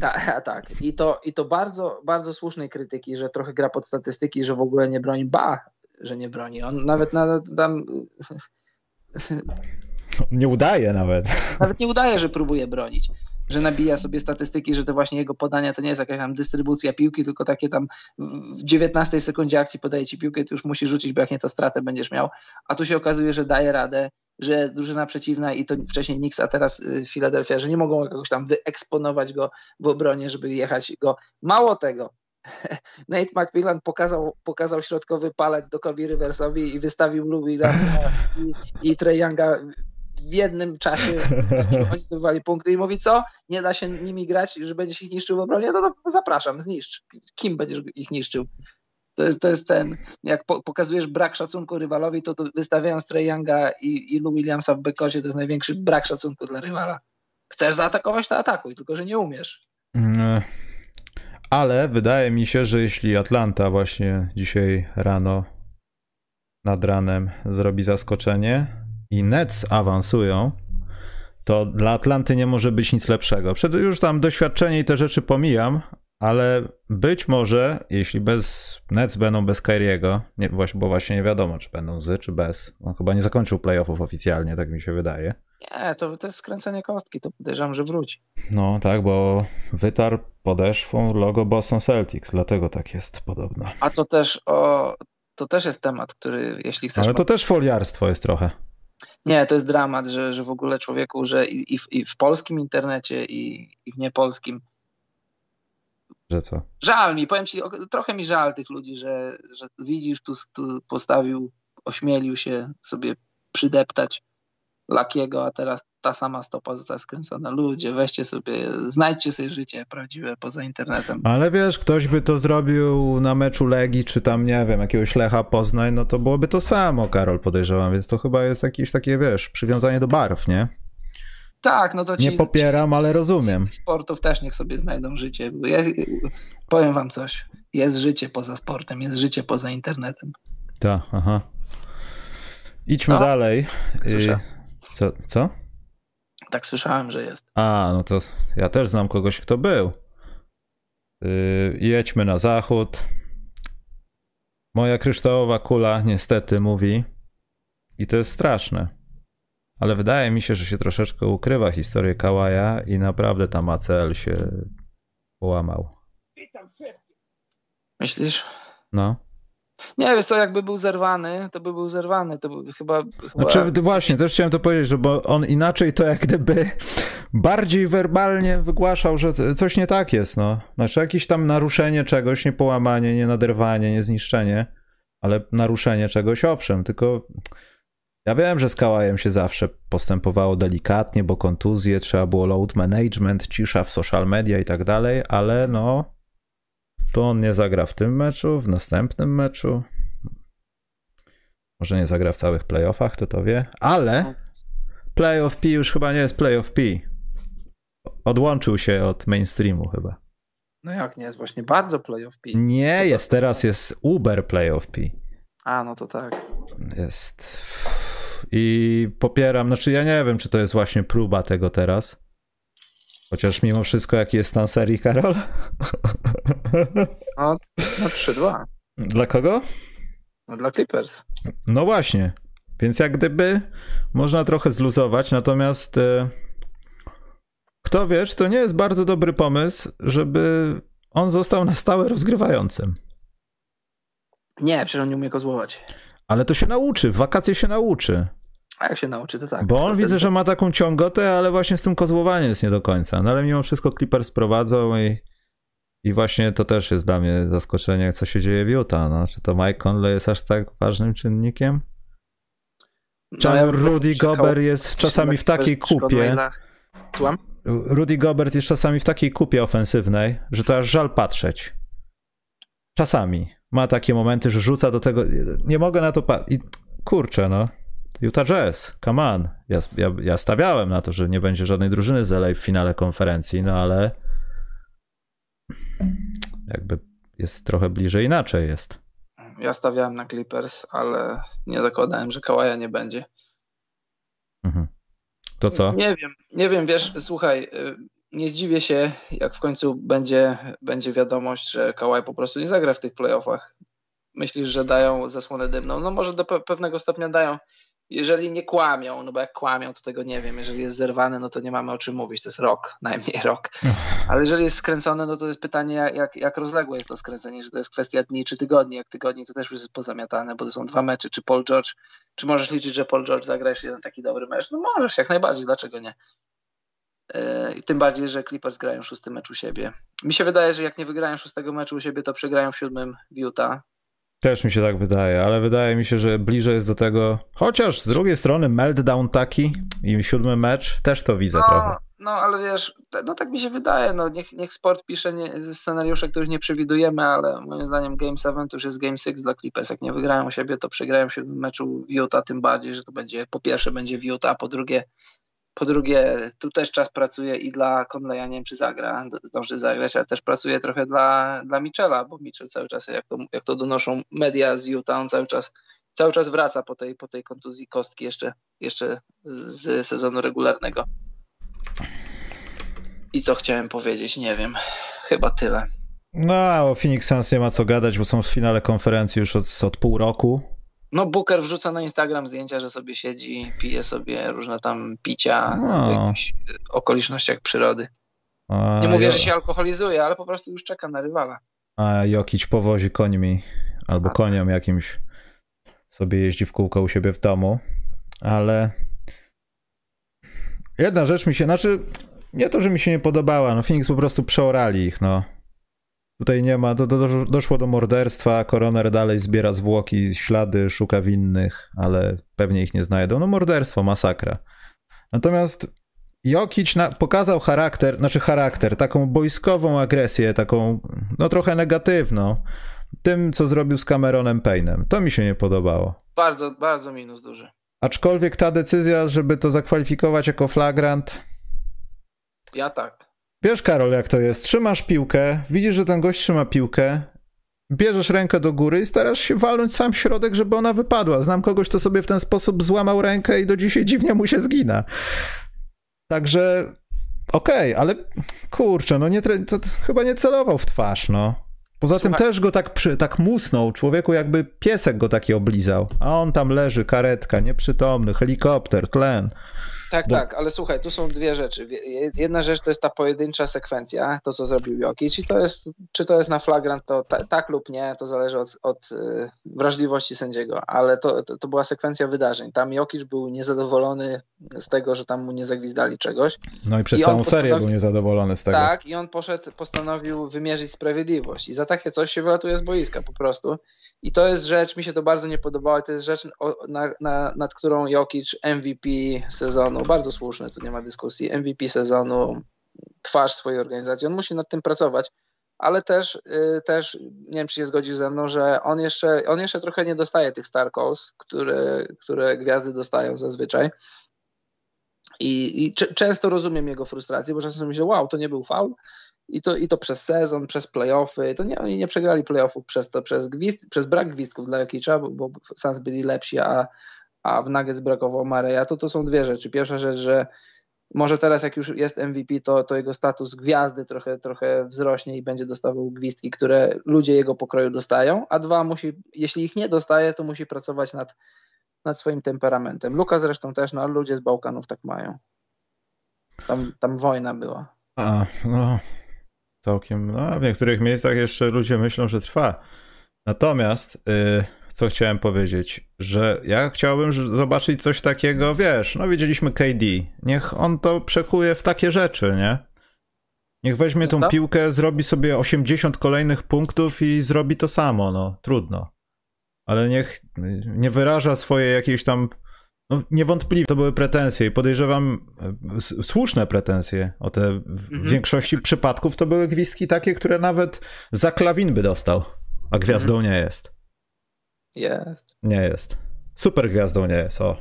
Tak, tak. I to, I to bardzo, bardzo słusznej krytyki, że trochę gra pod statystyki, że w ogóle nie broni. Ba, że nie broni. On nawet na, tam
nie udaje nawet.
Nawet nie udaje, że próbuje bronić że nabija sobie statystyki, że to właśnie jego podania to nie jest jakaś tam dystrybucja piłki, tylko takie tam w 19 sekundzie akcji podaje ci piłkę, ty już musisz rzucić, bo jak nie to stratę będziesz miał. A tu się okazuje, że daje radę, że drużyna przeciwna i to wcześniej Knicks, a teraz y, Philadelphia, że nie mogą jakoś tam wyeksponować go w obronie, żeby jechać go. Mało tego, Nate McMillan pokazał, pokazał środkowy palec do Kobe Riversowi i wystawił Louis Ramsa i, i Trey Younga w jednym czasie oni zdobywali punkty i mówi, co? Nie da się nimi grać, że będziesz ich niszczył w obronie? No to zapraszam, zniszcz. Kim będziesz ich niszczył? To jest, to jest ten, jak po, pokazujesz brak szacunku rywalowi, to, to wystawiając Trey Younga i, i Lou Williamsa w bekocie, to jest największy brak szacunku dla rywala. Chcesz zaatakować, to atakuj, tylko że nie umiesz.
Mm, ale wydaje mi się, że jeśli Atlanta właśnie dzisiaj rano nad ranem zrobi zaskoczenie, i Nets awansują, to dla Atlanty nie może być nic lepszego. Przed już tam doświadczenie i te rzeczy pomijam, ale być może, jeśli bez Nets będą bez Kyriego, nie, bo właśnie nie wiadomo, czy będą z, czy bez. On chyba nie zakończył playoffów oficjalnie, tak mi się wydaje.
Nie, to, to jest skręcenie kostki, to podejrzewam, że wróci.
No tak, bo wytarł podeszwą logo Boston Celtics, dlatego tak jest podobno.
A to też o, to też jest temat, który jeśli chcesz...
Ale to też foliarstwo jest trochę.
Nie, to jest dramat, że, że w ogóle człowieku, że i, i, w, i w, polskim internecie, i, i w niepolskim.
Że co?
Żal mi, powiem ci, trochę mi żal tych ludzi, że, że widzisz, tu, tu postawił, ośmielił się sobie przydeptać Lakiego, a teraz ta sama stopa została skręcona. Ludzie, weźcie sobie, znajdźcie sobie życie prawdziwe poza internetem.
Ale wiesz, ktoś by to zrobił na meczu Legii, czy tam, nie wiem, jakiegoś Lecha Poznań, no to byłoby to samo, Karol, podejrzewam, więc to chyba jest jakieś takie, wiesz, przywiązanie do barw, nie?
Tak, no to ci,
Nie popieram,
ci,
ale rozumiem.
Sportów też niech sobie znajdą życie. Powiem wam coś. Jest życie poza sportem, jest życie poza internetem.
Tak, aha. Idźmy no, dalej.
Słyszałem.
Co, co?
Tak słyszałem, że jest.
A, no to ja też znam kogoś, kto był. Yy, jedźmy na zachód. Moja kryształowa kula niestety mówi, i to jest straszne, ale wydaje mi się, że się troszeczkę ukrywa historię Kałaja i naprawdę tam ACL się połamał.
Myślisz?
No.
Nie, wiesz co, jakby był zerwany, to by był zerwany, to by chyba... chyba...
Znaczy, właśnie, też chciałem to powiedzieć, że bo on inaczej to jak gdyby bardziej werbalnie wygłaszał, że coś nie tak jest, no. Znaczy jakieś tam naruszenie czegoś, nie połamanie, nie naderwanie, nie zniszczenie, ale naruszenie czegoś, owszem, tylko ja wiem, że z Kałajem się zawsze postępowało delikatnie, bo kontuzje, trzeba było load management, cisza w social media i tak dalej, ale no to on nie zagra w tym meczu, w następnym meczu. Może nie zagra w całych playoffach, to to wie, ale playoff P już chyba nie jest playoff P. Odłączył się od mainstreamu chyba.
No jak nie, jest właśnie bardzo playoff P.
Nie, jest teraz, jest Uber playoff P.
A, no to tak.
Jest. I popieram, znaczy ja nie wiem, czy to jest właśnie próba tego teraz. Chociaż mimo wszystko, jaki jest stan serii, Karol?
No, no 3-2.
Dla kogo?
No dla Clippers.
No właśnie. Więc jak gdyby można trochę zluzować, natomiast e, kto wiesz, to nie jest bardzo dobry pomysł, żeby on został na stałe rozgrywającym.
Nie, przecież on nie umie kozłować.
Ale to się nauczy, w wakacje się nauczy.
A jak się nauczy, to tak.
Bo on widzę, że ma taką ciągotę, ale właśnie z tym kozłowaniem jest nie do końca. No ale mimo wszystko Clippers prowadzą i, i właśnie to też jest dla mnie zaskoczenie, co się dzieje w Utah. No. Czy to Mike Conley jest aż tak ważnym czynnikiem? Czemu no, ja Rudy Gobert jest czasami w takiej kupie.
Słucham?
Rudy Gobert jest czasami w takiej kupie ofensywnej, że to aż żal patrzeć. Czasami. Ma takie momenty, że rzuca do tego. Nie mogę na to patrzeć. Kurczę, no. Utah Jazz, come on. Ja, ja, ja, stawiałem na to, że nie będzie żadnej drużyny z LA w finale konferencji, no ale jakby jest trochę bliżej inaczej jest.
Ja stawiałem na Clippers, ale nie zakładałem, że Kałaja nie będzie.
Mhm. To co?
Nie wiem, nie wiem, wiesz, słuchaj, y, nie zdziwię się, jak w końcu będzie, będzie wiadomość, że Kałaj po prostu nie zagra w tych playoffach. Myślisz, że dają zasłonę dymną? No może do pewnego stopnia dają jeżeli nie kłamią, no bo jak kłamią, to tego nie wiem. Jeżeli jest zerwany, no to nie mamy o czym mówić. To jest rok, najmniej rok. Ale jeżeli jest skręcony, no to jest pytanie, jak, jak rozległe jest to skręcenie, że to jest kwestia dni czy tygodni. Jak tygodni, to też już jest pozamiatane, bo to są dwa mecze. Czy Paul George, czy możesz liczyć, że Paul George zagra jeszcze jeden taki dobry mecz? No możesz, jak najbardziej, dlaczego nie? I tym bardziej, że Clippers grają szósty mecz u siebie. Mi się wydaje, że jak nie wygrają szóstego meczu u siebie, to przegrają w siódmym w Utah.
Też mi się tak wydaje, ale wydaje mi się, że bliżej jest do tego. Chociaż z drugiej strony meltdown taki i siódmy mecz, też to widzę
no,
trochę.
No, ale wiesz, no tak mi się wydaje. No, niech, niech sport pisze nie, scenariusze, których nie przewidujemy, ale moim zdaniem Game 7 to już jest Game 6 dla Clippers. Jak nie wygrają u siebie, to przegrają w siódmym meczu w Utah, tym bardziej, że to będzie po pierwsze będzie w Utah, po drugie po drugie, tu też czas pracuje i dla Conleya, nie wiem czy zagra, zdąży zagrać, ale też pracuje trochę dla, dla Michela, bo Mitchell cały czas, jak to, jak to donoszą media z Utah, on cały czas, cały czas wraca po tej, po tej kontuzji kostki jeszcze, jeszcze z sezonu regularnego. I co chciałem powiedzieć, nie wiem, chyba tyle.
No, o Phoenix Suns nie ma co gadać, bo są w finale konferencji już od, od pół roku
no, Booker wrzuca na Instagram zdjęcia, że sobie siedzi, pije sobie różne tam picia no. w jakichś okolicznościach przyrody. A, nie mówię, że się alkoholizuje, ale po prostu już czeka na rywala.
A Jokić powozi końmi albo A, koniom tak. jakimś sobie jeździ w kółko u siebie w domu, ale jedna rzecz mi się, znaczy nie to, że mi się nie podobała, no Phoenix po prostu przeorali ich, no. Tutaj nie ma, do, do, doszło do morderstwa, koroner dalej zbiera zwłoki, ślady, szuka winnych, ale pewnie ich nie znajdą. No morderstwo, masakra. Natomiast Jokic na, pokazał charakter, znaczy charakter, taką boiskową agresję, taką no trochę negatywną, tym co zrobił z Cameronem Payne'em. To mi się nie podobało.
Bardzo, bardzo minus duży.
Aczkolwiek ta decyzja, żeby to zakwalifikować jako flagrant.
Ja tak.
Wiesz, Karol, jak to jest? Trzymasz piłkę, widzisz, że ten gość trzyma piłkę, bierzesz rękę do góry i starasz się walnąć sam środek, żeby ona wypadła. Znam kogoś, kto sobie w ten sposób złamał rękę i do dzisiaj dziwnie mu się zgina. Także okej, okay, ale kurczę, no nie, to, chyba nie celował w twarz, no. Poza Słuchaj. tym też go tak, przy, tak musnął, człowieku jakby piesek go taki oblizał, a on tam leży, karetka, nieprzytomny, helikopter, tlen.
Tak, Do... tak, ale słuchaj, tu są dwie rzeczy. Jedna rzecz to jest ta pojedyncza sekwencja, to co zrobił Jokic i to jest, czy to jest na flagrant, to ta, tak lub nie, to zależy od, od y, wrażliwości sędziego, ale to, to, to, była sekwencja wydarzeń. Tam Jokic był niezadowolony z tego, że tam mu nie zagwizdali czegoś.
No i przez I całą serię był niezadowolony z tego.
Tak, i on poszedł, postanowił wymierzyć sprawiedliwość i za takie coś się wylatuje z boiska po prostu. I to jest rzecz, mi się to bardzo nie podobało, to jest rzecz, na, na, nad którą Jokic MVP sezonu, bardzo słuszny, tu nie ma dyskusji, MVP sezonu, twarz swojej organizacji, on musi nad tym pracować, ale też, yy, też nie wiem, czy się zgodzi ze mną, że on jeszcze, on jeszcze trochę nie dostaje tych star calls, które, które gwiazdy dostają zazwyczaj. I, i często rozumiem jego frustrację, bo czasem myślę, wow, to nie był faul, i to, i to przez sezon, przez playoffy. To nie, oni nie przegrali playoffów przez to, przez, gwizd, przez brak gwizdków dla Jokicza, bo, bo Suns byli lepsi, a, a w Nuggets brakowało Mareja. To to są dwie rzeczy. Pierwsza rzecz, że może teraz jak już jest MVP, to, to jego status gwiazdy trochę, trochę wzrośnie i będzie dostawał gwizdki, które ludzie jego pokroju dostają, a dwa, musi, jeśli ich nie dostaje, to musi pracować nad, nad swoim temperamentem. Luka zresztą też, no ale ludzie z Bałkanów tak mają. Tam, tam wojna była.
A, no, całkiem, no, w niektórych miejscach jeszcze ludzie myślą, że trwa. Natomiast, yy, co chciałem powiedzieć, że ja chciałbym zobaczyć coś takiego, wiesz, no widzieliśmy KD, niech on to przekuje w takie rzeczy, nie? Niech weźmie tą piłkę, zrobi sobie 80 kolejnych punktów i zrobi to samo, no, trudno. Ale niech nie wyraża swojej jakiejś tam no, niewątpliwie to były pretensje i podejrzewam e, słuszne pretensje o te w mhm. większości przypadków to były gwizdki takie, które nawet za klawin by dostał, a gwiazdą mhm. nie jest.
Jest.
Nie jest. Super gwiazdą nie jest, o.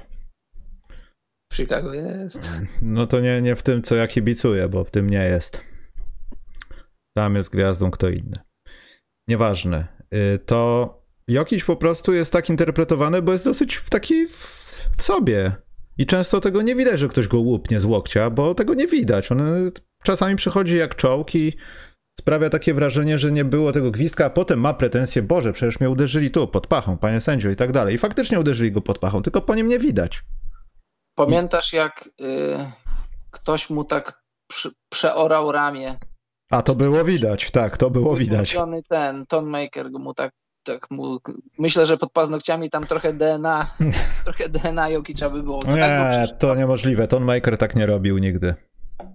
W Chicago jest.
No to nie, nie w tym, co ja kibicuję, bo w tym nie jest. Tam jest gwiazdą kto inny. Nieważne. Y, to Jokiś po prostu jest tak interpretowany, bo jest dosyć taki w sobie. I często tego nie widać, że ktoś go łupnie z łokcia, bo tego nie widać. On czasami przychodzi jak czołg i sprawia takie wrażenie, że nie było tego gwizdka, a potem ma pretensje, Boże, przecież mnie uderzyli tu, pod pachą, panie sędzio i tak dalej. I faktycznie uderzyli go pod pachą, tylko po nim nie widać.
Pamiętasz, jak y, ktoś mu tak przy, przeorał ramię?
A to było widać, tak, to było widać.
Ten Tonmaker mu tak tak mu, myślę, że pod paznokciami tam trochę DNA, trochę DNA Jokicza by było.
No nie, tak, to niemożliwe. Ton Maker tak nie robił nigdy.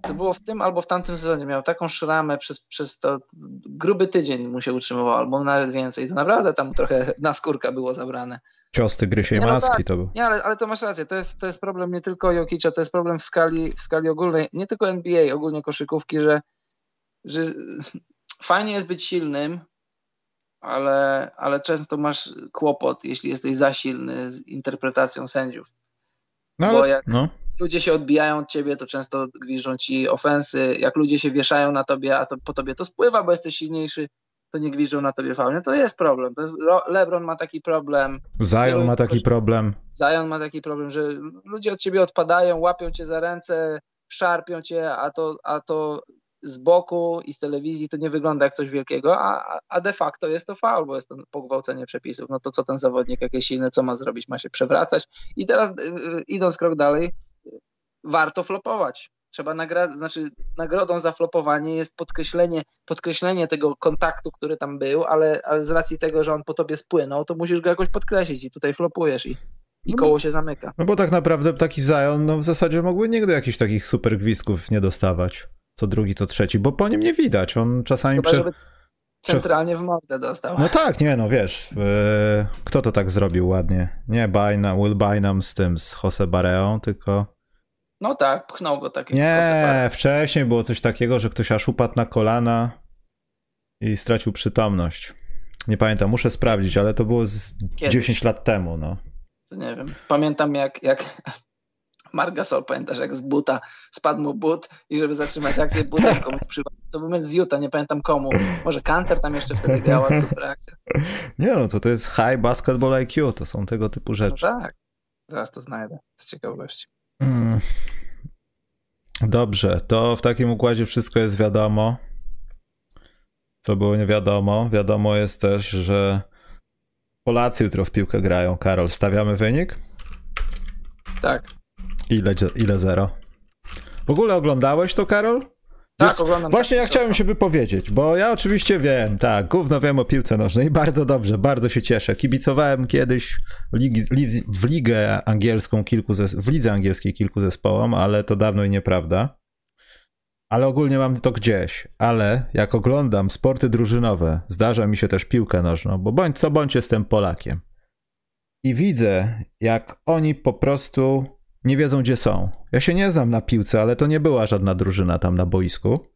To było w tym albo w tamtym sezonie. Miał taką szramę przez, przez to gruby tydzień mu się utrzymywał, albo nawet więcej. To naprawdę tam trochę na skórka było zabrane.
Cios tygrysiej nie, no maski tak. to był.
Nie, ale, ale to masz rację. To jest, to jest problem nie tylko Jokicza, to jest problem w skali, w skali ogólnej, nie tylko NBA, ogólnie koszykówki, że, że fajnie jest być silnym, ale, ale często masz kłopot, jeśli jesteś za silny z interpretacją sędziów. No, Bo jak no. Ludzie się odbijają od ciebie, to często gwiżdżą ci ofensy. Jak ludzie się wieszają na tobie, a to, po tobie to spływa, bo jesteś silniejszy, to nie gwiżdżą na tobie faul. To jest problem. LeBron ma taki problem.
Zion ma taki problem.
Zion ma taki problem, że ludzie od ciebie odpadają, łapią cię za ręce, szarpią cię, a to, a to z boku i z telewizji to nie wygląda jak coś wielkiego, a, a de facto jest to faul, bo jest to pogwałcenie przepisów. No to co ten zawodnik jakiś silny, co ma zrobić? Ma się przewracać. I teraz y, y, idąc krok dalej, warto flopować. Trzeba nagrać, znaczy nagrodą za flopowanie jest podkreślenie, podkreślenie tego kontaktu, który tam był, ale, ale z racji tego, że on po tobie spłynął, to musisz go jakoś podkreślić i tutaj flopujesz i, i no koło się zamyka.
No bo tak naprawdę taki Zion, no w zasadzie mógłby nigdy jakichś takich super gwizdków nie dostawać co drugi, co trzeci, bo po nim nie widać. On czasami. Chyba,
prze... Centralnie w mordę dostał.
No tak, nie, no wiesz, yy, kto to tak zrobił ładnie? Nie Bynum, Will Bynum z tym, z Jose Bareą, tylko
No tak, pchnął go tak.
Nie, wcześniej było coś takiego, że ktoś aż upadł na kolana i stracił przytomność. Nie pamiętam, muszę sprawdzić, ale to było z 10 lat temu, no.
To nie wiem. Pamiętam jak, jak Mark Gasol, pamiętasz, jak z buta spadł mu but i żeby zatrzymać akcję, butem komuś przypadł. To był z Utah, nie pamiętam komu. Może Kanter tam jeszcze wtedy grała, super akcja.
Nie no, to to jest high basketball IQ, to są tego typu rzeczy.
No tak, zaraz to znajdę, z ciekawości. Mm.
Dobrze, to w takim układzie wszystko jest wiadomo. Co było nie wiadomo? Wiadomo jest też, że Polacy jutro w piłkę grają. Karol, stawiamy wynik?
Tak.
Ile, ile zero? W ogóle oglądałeś to, Karol?
Tak, Jest, oglądam.
Właśnie ja chciałem się wypowiedzieć, bo ja oczywiście wiem, tak, gówno wiem o piłce nożnej, bardzo dobrze, bardzo się cieszę. Kibicowałem kiedyś w, ligę angielską kilku, zes- w lidze angielskiej kilku zespołom, ale to dawno i nieprawda. Ale ogólnie mam to gdzieś. Ale jak oglądam sporty drużynowe, zdarza mi się też piłkę nożną, bo bądź co bądź jestem Polakiem. I widzę, jak oni po prostu nie wiedzą, gdzie są. Ja się nie znam na piłce, ale to nie była żadna drużyna tam na boisku.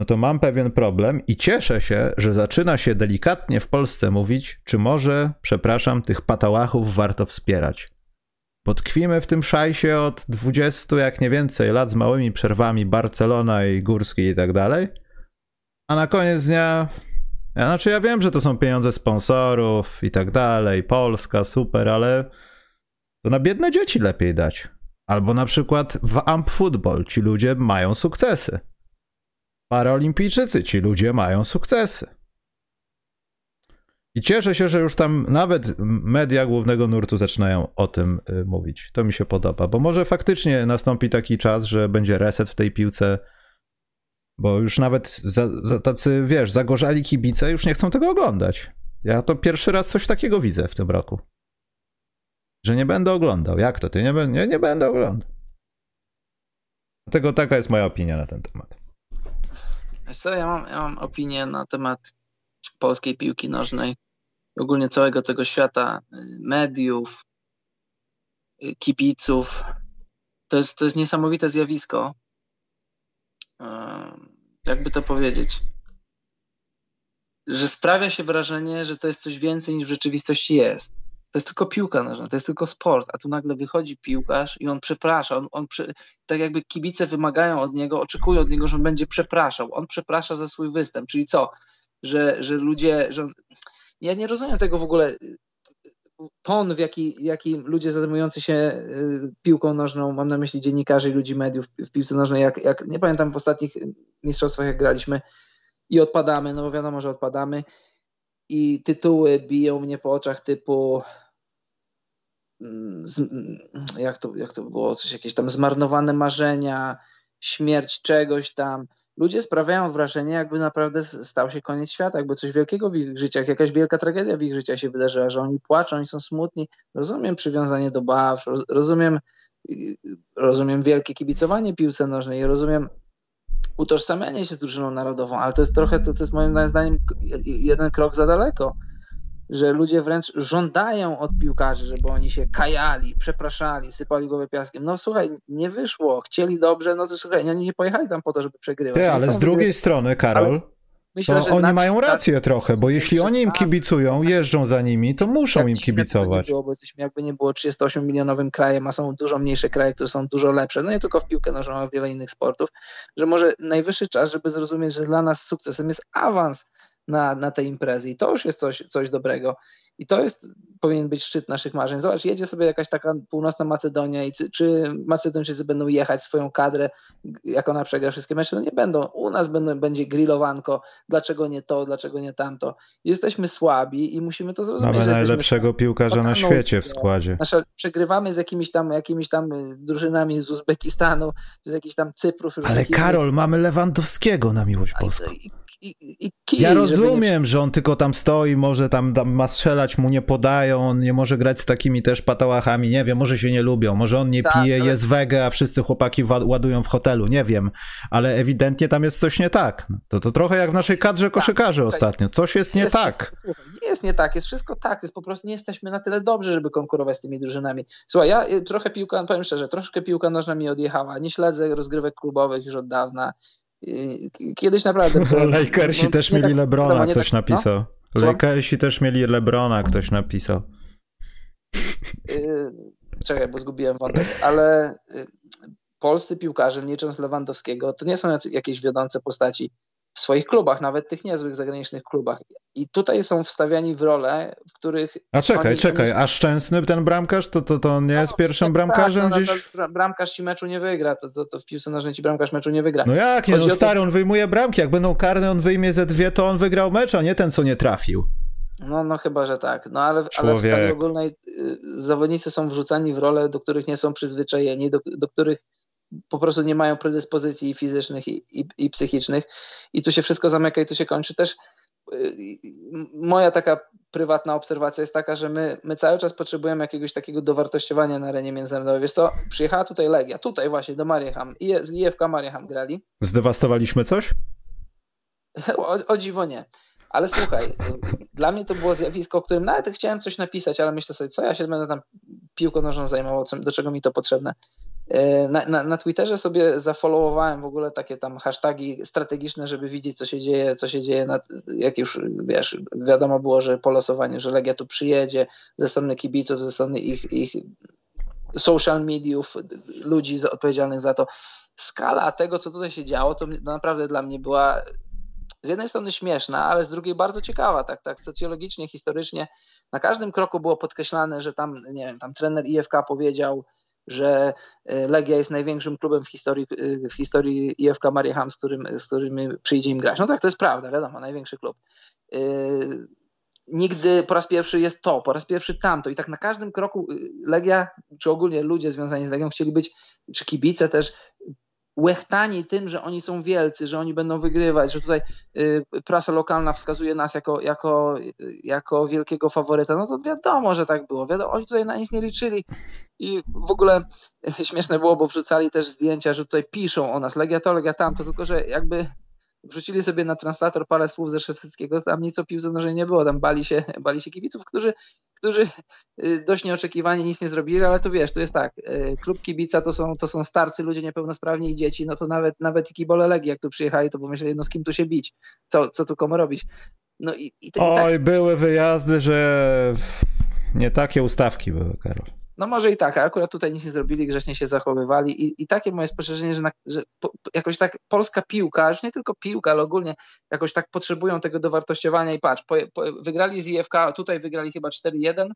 No to mam pewien problem i cieszę się, że zaczyna się delikatnie w Polsce mówić, czy może, przepraszam, tych patałachów warto wspierać. Potkwimy w tym szajsie od 20, jak nie więcej, lat z małymi przerwami Barcelona i Górski i tak dalej. A na koniec dnia, ja, znaczy ja wiem, że to są pieniądze sponsorów i tak dalej, Polska, super, ale to na biedne dzieci lepiej dać. Albo na przykład w Amp Football ci ludzie mają sukcesy. Paraolimpijczycy ci ludzie mają sukcesy. I cieszę się, że już tam nawet media głównego nurtu zaczynają o tym y, mówić. To mi się podoba, bo może faktycznie nastąpi taki czas, że będzie reset w tej piłce, bo już nawet za, za tacy, wiesz, zagorzali kibice już nie chcą tego oglądać. Ja to pierwszy raz coś takiego widzę w tym roku. Że nie będę oglądał. Jak to? Ty nie, nie, nie będę oglądał. Dlatego taka jest moja opinia na ten temat.
Co, ja mam, ja mam opinię na temat polskiej piłki nożnej ogólnie całego tego świata y, mediów, y, kibiców. To jest, to jest niesamowite zjawisko. Jakby to powiedzieć? Że sprawia się wrażenie, że to jest coś więcej niż w rzeczywistości jest. To jest tylko piłka nożna, to jest tylko sport, a tu nagle wychodzi piłkarz i on przeprasza. On, on prze, tak jakby kibice wymagają od niego, oczekują od niego, że on będzie przepraszał. On przeprasza za swój występ, czyli co? Że, że ludzie, że on, ja nie rozumiem tego w ogóle ton, w jaki, jaki ludzie zajmujący się y, piłką nożną, mam na myśli dziennikarzy i ludzi mediów w piłce nożnej, jak, jak nie pamiętam w ostatnich mistrzostwach, jak graliśmy i odpadamy, no bo wiadomo, że odpadamy i tytuły biją mnie po oczach typu jak to, jak to było, coś jakieś tam zmarnowane marzenia, śmierć czegoś tam, ludzie sprawiają wrażenie, jakby naprawdę stał się koniec świata, jakby coś wielkiego w ich życiach, jakaś wielka tragedia w ich życiach się wydarzyła, że oni płaczą, oni są smutni. Rozumiem przywiązanie do baw, rozumiem, rozumiem wielkie kibicowanie piłce nożnej, rozumiem utożsamianie się z drużyną narodową, ale to jest trochę, to, to jest moim zdaniem jeden krok za daleko że ludzie wręcz żądają od piłkarzy, żeby oni się kajali, przepraszali, sypali głowę piaskiem. No słuchaj, nie wyszło, chcieli dobrze, no to słuchaj, oni nie pojechali tam po to, żeby przegrywać.
Ty, ale z drugiej wygry... strony, Karol, Myślę, to oni mają rację trochę, bo jeśli oni im kibicują, jeżdżą za nimi, to muszą im kibicować.
Było, bo jesteśmy jakby nie było 38 milionowym krajem, a są dużo mniejsze kraje, które są dużo lepsze, no nie tylko w piłkę nożną, a w wiele innych sportów, że może najwyższy czas, żeby zrozumieć, że dla nas sukcesem jest awans na, na te imprezy i to już jest coś, coś dobrego. I to jest, powinien być szczyt naszych marzeń. Zobacz, jedzie sobie jakaś taka północna Macedonia i czy Macedończycy będą jechać swoją kadrę, jak ona przegra wszystkie mecze? No nie będą. U nas będą, będzie grillowanko. Dlaczego nie to, dlaczego nie tamto? Jesteśmy słabi i musimy to zrozumieć.
Mamy najlepszego piłkarza na świecie w składzie.
Nasze, przegrywamy z jakimiś tam, jakimiś tam drużynami z Uzbekistanu, z jakichś tam Cyprów.
Ale Karol, mamy Lewandowskiego na miłość boską
i, i kij,
Ja rozumiem,
nie...
że on tylko tam stoi, może tam, tam ma strzelać, mu nie podają, on nie może grać z takimi też patałachami, nie wiem, może się nie lubią, może on nie
Tak,
pije,
ale-
jest wege, a wszyscy chłopaki ładują w hotelu, nie wiem, ale ewidentnie tam jest coś nie tak. To, to trochę jak w naszej kadrze koszykarzy
tutaj-
ostatnio, coś jest nie
Jest-
tak.
Słuchaj, nie jest nie tak, jest wszystko tak, jest po prostu nie jesteśmy na tyle dobrzy, żeby konkurować z tymi drużynami. Słuchaj, ja y, trochę piłka, powiem szczerze, troszkę piłka nożna mi odjechała, nie śledzę rozgrywek klubowych już od dawna. Kiedyś naprawdę... byłem-
Lakersi
no,
też mieli
tak-
Lebrona,
nie
ktoś
tak- no.
napisał.
Słucham?
Lakersi też mieli Lebrona, ktoś napisał.
Y, Czekaj, bo zgubiłem wątek, ale y, polscy piłkarze, nie licząc Lewandowskiego, to nie są jakieś wiodące postaci w swoich klubach, nawet tych niezłych zagranicznych klubach. I tutaj są wstawiani w role, w których.
A czekaj,
Oni-
czekaj, a Szczęsny ten bramkarz, to, to, to nie jest pierwszym bramkarzem
tak, no,
gdzieś?
no, bramkarz ci meczu nie wygra, to, to, to w piłce nożnej ci bramkarz meczu nie wygra.
No jak nie, no
o to-
stary, on wyjmuje bramki, jak będą karne, on wyjmie ze dwie, to on wygrał mecz, a nie ten, co nie trafił.
No, no chyba, że tak. No ale, ale w skali
Człowiek.
ogólnej y, zawodnicy są wrzucani w role, do których nie są przyzwyczajeni, do, do których po prostu nie mają predyspozycji fizycznych i, i, i psychicznych. I tu się wszystko zamyka i tu się kończy. Też y, moja taka prywatna obserwacja jest taka, że my, my cały czas potrzebujemy jakiegoś takiego dowartościowania na arenie międzynarodowej. Wiesz co, przyjechała tutaj Legia, tutaj właśnie do Marieham, i z IFK Marieham grali.
Zdewastowaliśmy coś?
O, o dziwo nie. Ale słuchaj, y, dla mnie to było zjawisko, o którym nawet chciałem coś napisać, ale myślę sobie, co ja się będę tam piłką nożną zajmował, do czego mi to potrzebne. Y, Na, na, na Twitterze sobie zafollowowałem w ogóle takie tam hasztagi strategiczne, żeby widzieć, co się dzieje, co się dzieje, na, jak już wiesz, wiadomo było, że po losowaniu, że Legia tu przyjedzie ze strony kibiców, ze strony ich, ich social mediów, ludzi odpowiedzialnych za to. Skala tego, co tutaj się działo, to naprawdę dla mnie była z jednej strony śmieszna, ale z drugiej bardzo ciekawa, tak, tak socjologicznie, historycznie. Na każdym kroku było podkreślane, że tam, nie wiem, tam trener IFK powiedział, że y, Legia jest największym klubem w historii, y, w historii IFK Marieham, z którym, z którym przyjdzie im grać. No tak, to jest prawda, wiadomo, największy klub. Y, Nigdy po raz pierwszy jest to, po raz pierwszy tamto i tak na każdym kroku Legia, czy ogólnie ludzie związani z Legią chcieli być, czy kibice też, łechtani tym, że oni są wielcy, że oni będą wygrywać, że tutaj y, prasa lokalna wskazuje nas jako, jako, jako wielkiego faworyta, no to wiadomo, że tak było. Wiadomo, oni tutaj na nic nie liczyli i w ogóle śmieszne było, bo wrzucali też zdjęcia, że tutaj piszą o nas, Legia to, Legia tamto, tylko że jakby wrzucili sobie na translator parę słów ze Szewskiego, tam nic o piłce nożnej nie było, tam bali się, bali się kibiców, którzy, którzy y, dość nieoczekiwanie nic nie zrobili, ale to wiesz, to jest tak, y, klub kibica to są, to są starcy, ludzie niepełnosprawni i dzieci, no to nawet, nawet i kibole Legii, jak tu przyjechali, to pomyśleli, no z kim tu się bić, co, co tu komu robić. No i, i, i tak,
Oj, były wyjazdy, że nie takie ustawki były, Karol.
No może i tak, a akurat tutaj nic nie zrobili, grzecznie się zachowywali i, i takie moje spostrzeżenie, że, na, że po, jakoś tak polska piłka, już nie tylko piłka, ale ogólnie jakoś tak potrzebują tego dowartościowania i patrz, po, po, wygrali z IFK, tutaj wygrali chyba 4-1,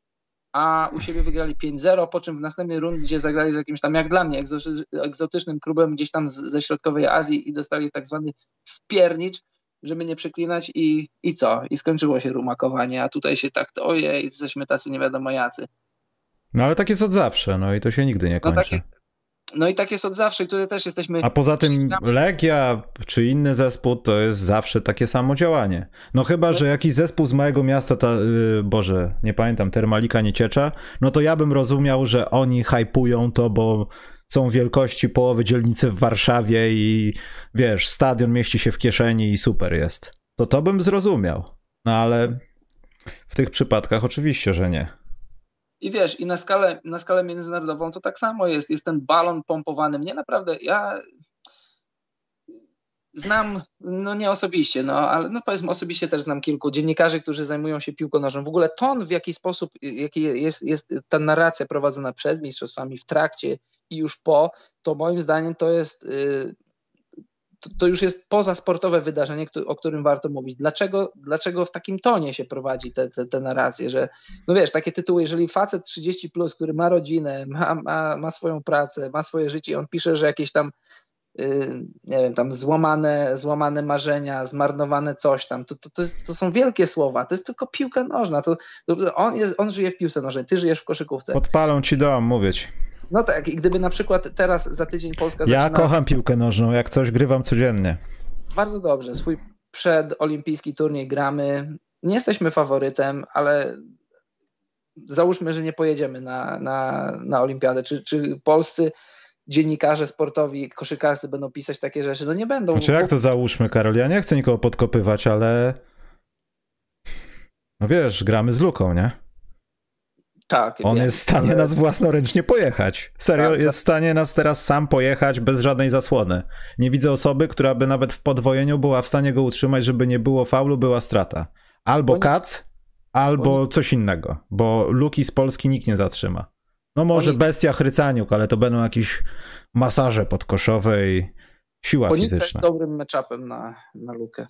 a u siebie wygrali 5-0, po czym w następnej rundzie zagrali z jakimś tam, jak dla mnie, egzoty- egzotycznym klubem gdzieś tam z, ze środkowej Azji i dostali tak zwany wpiernicz, żeby nie przeklinać i, i co? I skończyło się rumakowanie, a tutaj się tak, to ojej, jesteśmy tacy nie wiadomo jacy.
No ale tak jest od zawsze, no i to się nigdy nie
No,
kończy.
tak, no i tak jest od zawsze i tutaj też jesteśmy.
A poza tym Legia czy inny zespół to jest zawsze takie samo działanie. No chyba, że jakiś zespół z małego miasta, ta, yy, Boże, nie pamiętam, Termalika Nieciecza, no to ja bym rozumiał, że oni hypują to, bo są wielkości połowy dzielnicy w Warszawie i wiesz, stadion mieści się w kieszeni i super jest. To to bym zrozumiał. No ale w tych przypadkach oczywiście, że nie.
I wiesz, i na skalę, na skalę międzynarodową to tak samo jest. Jest ten balon pompowany. Mnie naprawdę, ja znam, no nie osobiście, no ale no powiedzmy osobiście też znam kilku dziennikarzy, którzy zajmują się piłką nożną. W ogóle ton, w jaki sposób, jaki jest, jest ta narracja prowadzona przed mistrzostwami, w trakcie i już po, to moim zdaniem to jest y, to, to już jest pozasportowe wydarzenie, o którym warto mówić. Dlaczego, dlaczego w takim tonie się prowadzi te, te, te narracje, że no wiesz, takie tytuły, jeżeli facet 30+, plus, który ma rodzinę, ma, ma, ma swoją pracę, ma swoje życie, on pisze, że jakieś tam yy, nie wiem, tam złamane, złamane marzenia, zmarnowane coś tam, to, to, to, jest, to są wielkie słowa, to jest tylko piłka nożna, to, to on, jest, on żyje w piłce nożnej, ty żyjesz w koszykówce.
Podpalą ci dom, mówię ci.
No tak, i gdyby na przykład teraz za tydzień Polska
Ja
zaczynała
kocham piłkę nożną, jak coś grywam codziennie.
bardzo dobrze swój przedolimpijski turniej gramy. Nie jesteśmy faworytem, ale załóżmy, że nie pojedziemy na, na, na olimpiadę. Czy, czy polscy dziennikarze sportowi, koszykarscy będą pisać takie rzeczy? No nie będą.
Znaczy jak to załóżmy, Karol? Ja nie chcę nikogo podkopywać, ale no wiesz, gramy z Luką, nie?
Tak.
On
wiem,
jest w stanie
ale-
nas własnoręcznie pojechać. Serio,
Tak,
jest w stanie nas teraz sam pojechać bez żadnej zasłony. Nie widzę osoby, która by nawet w podwojeniu była w stanie go utrzymać, żeby nie było faulu, była strata. Albo
Oni-
kac, albo
Oni-
coś innego, bo luki z Polski nikt nie zatrzyma. No może
Oni-
bestia Chrycaniuk, ale to będą jakieś masaże podkoszowe i siła
jest
fizyczna.
dobrym matchupem na, na lukę.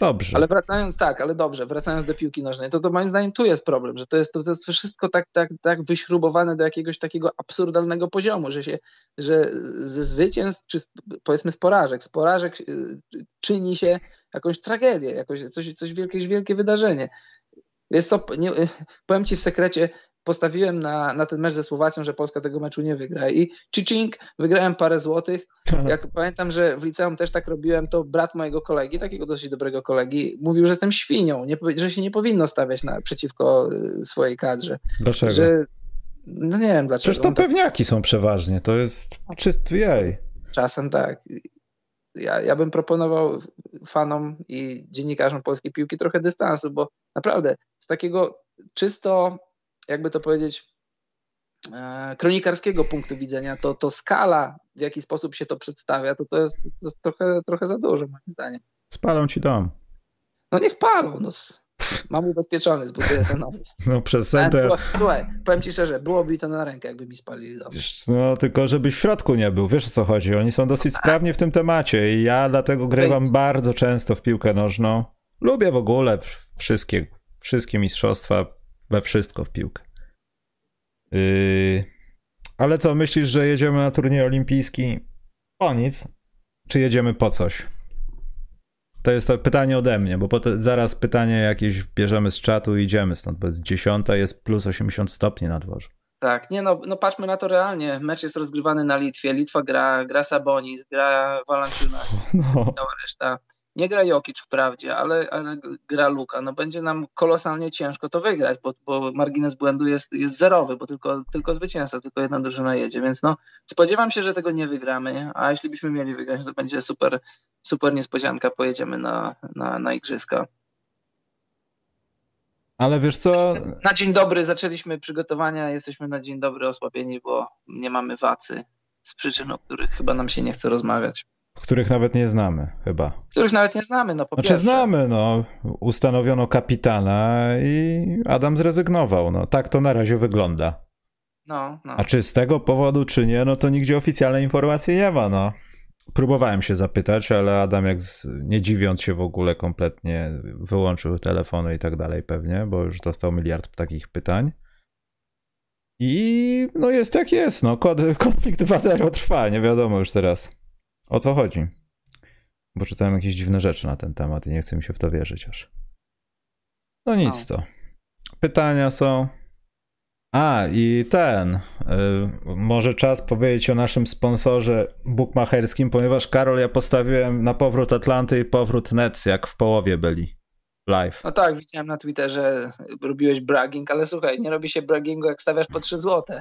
Dobrze.
Ale wracając, tak, ale dobrze, wracając do piłki nożnej, to, to moim zdaniem tu jest problem, że to jest, to, jest wszystko tak, tak, tak wyśrubowane do jakiegoś takiego absurdalnego poziomu, że się, że ze zwycięstw, czy z- powiedzmy z porażek, z porażek y, czyni się jakąś tragedię, jakoś, coś, coś wielkie, wielkie wydarzenie. Jest to, nie, y, powiem ci w sekrecie, postawiłem na, na ten mecz ze Słowacją, że Polska tego meczu nie wygra i czycink, wygrałem parę złotych, jak pamiętam, że w liceum też tak robiłem, to brat mojego kolegi, takiego dosyć dobrego kolegi, mówił, że jestem świnią, nie, że się nie powinno stawiać na, przeciwko y, swojej kadrze.
Dlaczego?
Że, no nie wiem dlaczego.
Przecież to
tak
pewniaki są przeważnie, to jest czysty jej.
czasem tak. Ja, ja bym proponował fanom i dziennikarzom polskiej piłki trochę dystansu, bo naprawdę z takiego czysto, jakby to powiedzieć, e, kronikarskiego punktu widzenia, to, to skala, w jaki sposób się to przedstawia, to to jest, to jest trochę, trochę za dużo moim zdaniem.
Spalą ci dom.
No niech palą. No. Mam ubezpieczony, zbuduję.
No przez
było- Słuchaj, powiem ci szczerze, byłoby to na rękę, jakby mi spalili dom.
No tylko żebyś w środku nie był, wiesz o co chodzi. Oni są dosyć sprawni w tym temacie i ja dlatego grywam bardzo często w piłkę nożną. Lubię w ogóle wszystkie, wszystkie mistrzostwa, we wszystko w piłkę. Yy... Ale co, myślisz, że jedziemy na turniej olimpijski po nic? Czy jedziemy po coś? To jest to pytanie ode mnie, bo potem zaraz pytanie jakieś bierzemy z czatu i idziemy stąd, bo jest dziesiąta, jest plus 80 stopni na dworze.
Tak, nie no, no patrzmy na to realnie. Mecz jest rozgrywany na Litwie. Litwa gra, gra Sabonis, gra Valanciunas,
No.
cała reszta. Nie gra Jokic wprawdzie, ale, ale gra Luka. No będzie nam kolosalnie ciężko to wygrać, bo, bo margines błędu jest, jest zerowy, bo tylko, tylko zwycięzca, tylko jedna drużyna jedzie, więc no spodziewam się, że tego nie wygramy, a jeśli byśmy mieli wygrać, to będzie super, super niespodzianka, pojedziemy na, na, na igrzyska.
Ale wiesz co,
Na dzień dobry zaczęliśmy przygotowania, jesteśmy na dzień dobry osłabieni, bo nie mamy wacy z przyczyn, o których chyba nam się nie chce rozmawiać.
Których nawet nie znamy chyba.
Których nawet nie znamy, no po
Znaczy
pierwsze.
znamy, no. Ustanowiono kapitana i Adam zrezygnował. No tak to na razie wygląda.
No, no.
A czy z tego powodu, czy nie, no to nigdzie oficjalnej informacji nie ma, no. Próbowałem się zapytać, ale Adam jak z, nie dziwiąc się w ogóle kompletnie wyłączył telefony i tak dalej pewnie, bo już dostał miliard takich pytań. I no jest jak jest, no. Konflikt 2.0 trwa, nie wiadomo już teraz o co chodzi. Bo czytałem jakieś dziwne rzeczy na ten temat i nie chcę mi się w to wierzyć aż. No nic to. Pytania są. A, i ten. Y, może czas powiedzieć o naszym sponsorze bukmacherskim, ponieważ Karol, ja postawiłem na powrót Atlanty i powrót Nets, jak w połowie byli. Live.
No tak, widziałem na Twitterze, robiłeś bragging, ale słuchaj, nie robi się braggingu, jak stawiasz po 3 złote.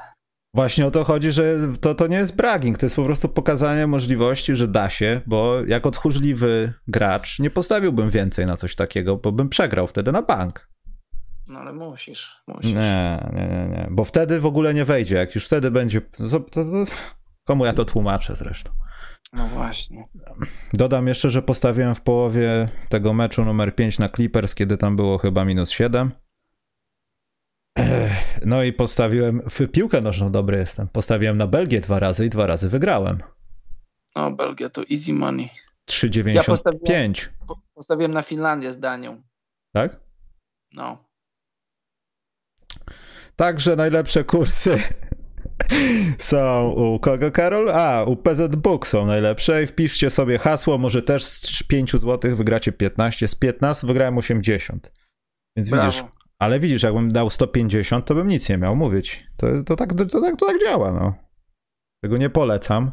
Właśnie o to chodzi, że to, to nie jest bragging, to jest po prostu pokazanie możliwości, że da się, bo jako tchórzliwy gracz nie postawiłbym więcej na coś takiego, bo bym przegrał wtedy na bank.
No ale musisz, musisz.
Nie, nie, nie, nie. Bo wtedy w ogóle nie wejdzie. Jak już wtedy będzie. To, to, to... Komu ja to tłumaczę zresztą?
No właśnie.
Dodam jeszcze, że postawiłem w połowie tego meczu numer 5 na Clippers, kiedy tam było chyba minus 7. No i postawiłem. W piłkę nożną dobry jestem. Postawiłem na Belgię dwa razy i dwa razy wygrałem.
No Belgia to easy money.
3,95.
Ja postawiłem- Po- Postawiłem na Finlandię z Danią.
Tak?
No.
Także najlepsze kursy są u kogo, Karol? A, u PZ Book są najlepsze i wpiszcie sobie hasło, może też z 5 zł wygracie 15, z 15 wygrałem 80. Więc
Brawo.
widzisz, ale widzisz, jakbym dał 150, to bym nic nie miał mówić. To, to, tak, to, tak, to tak działa, no. Tego nie polecam.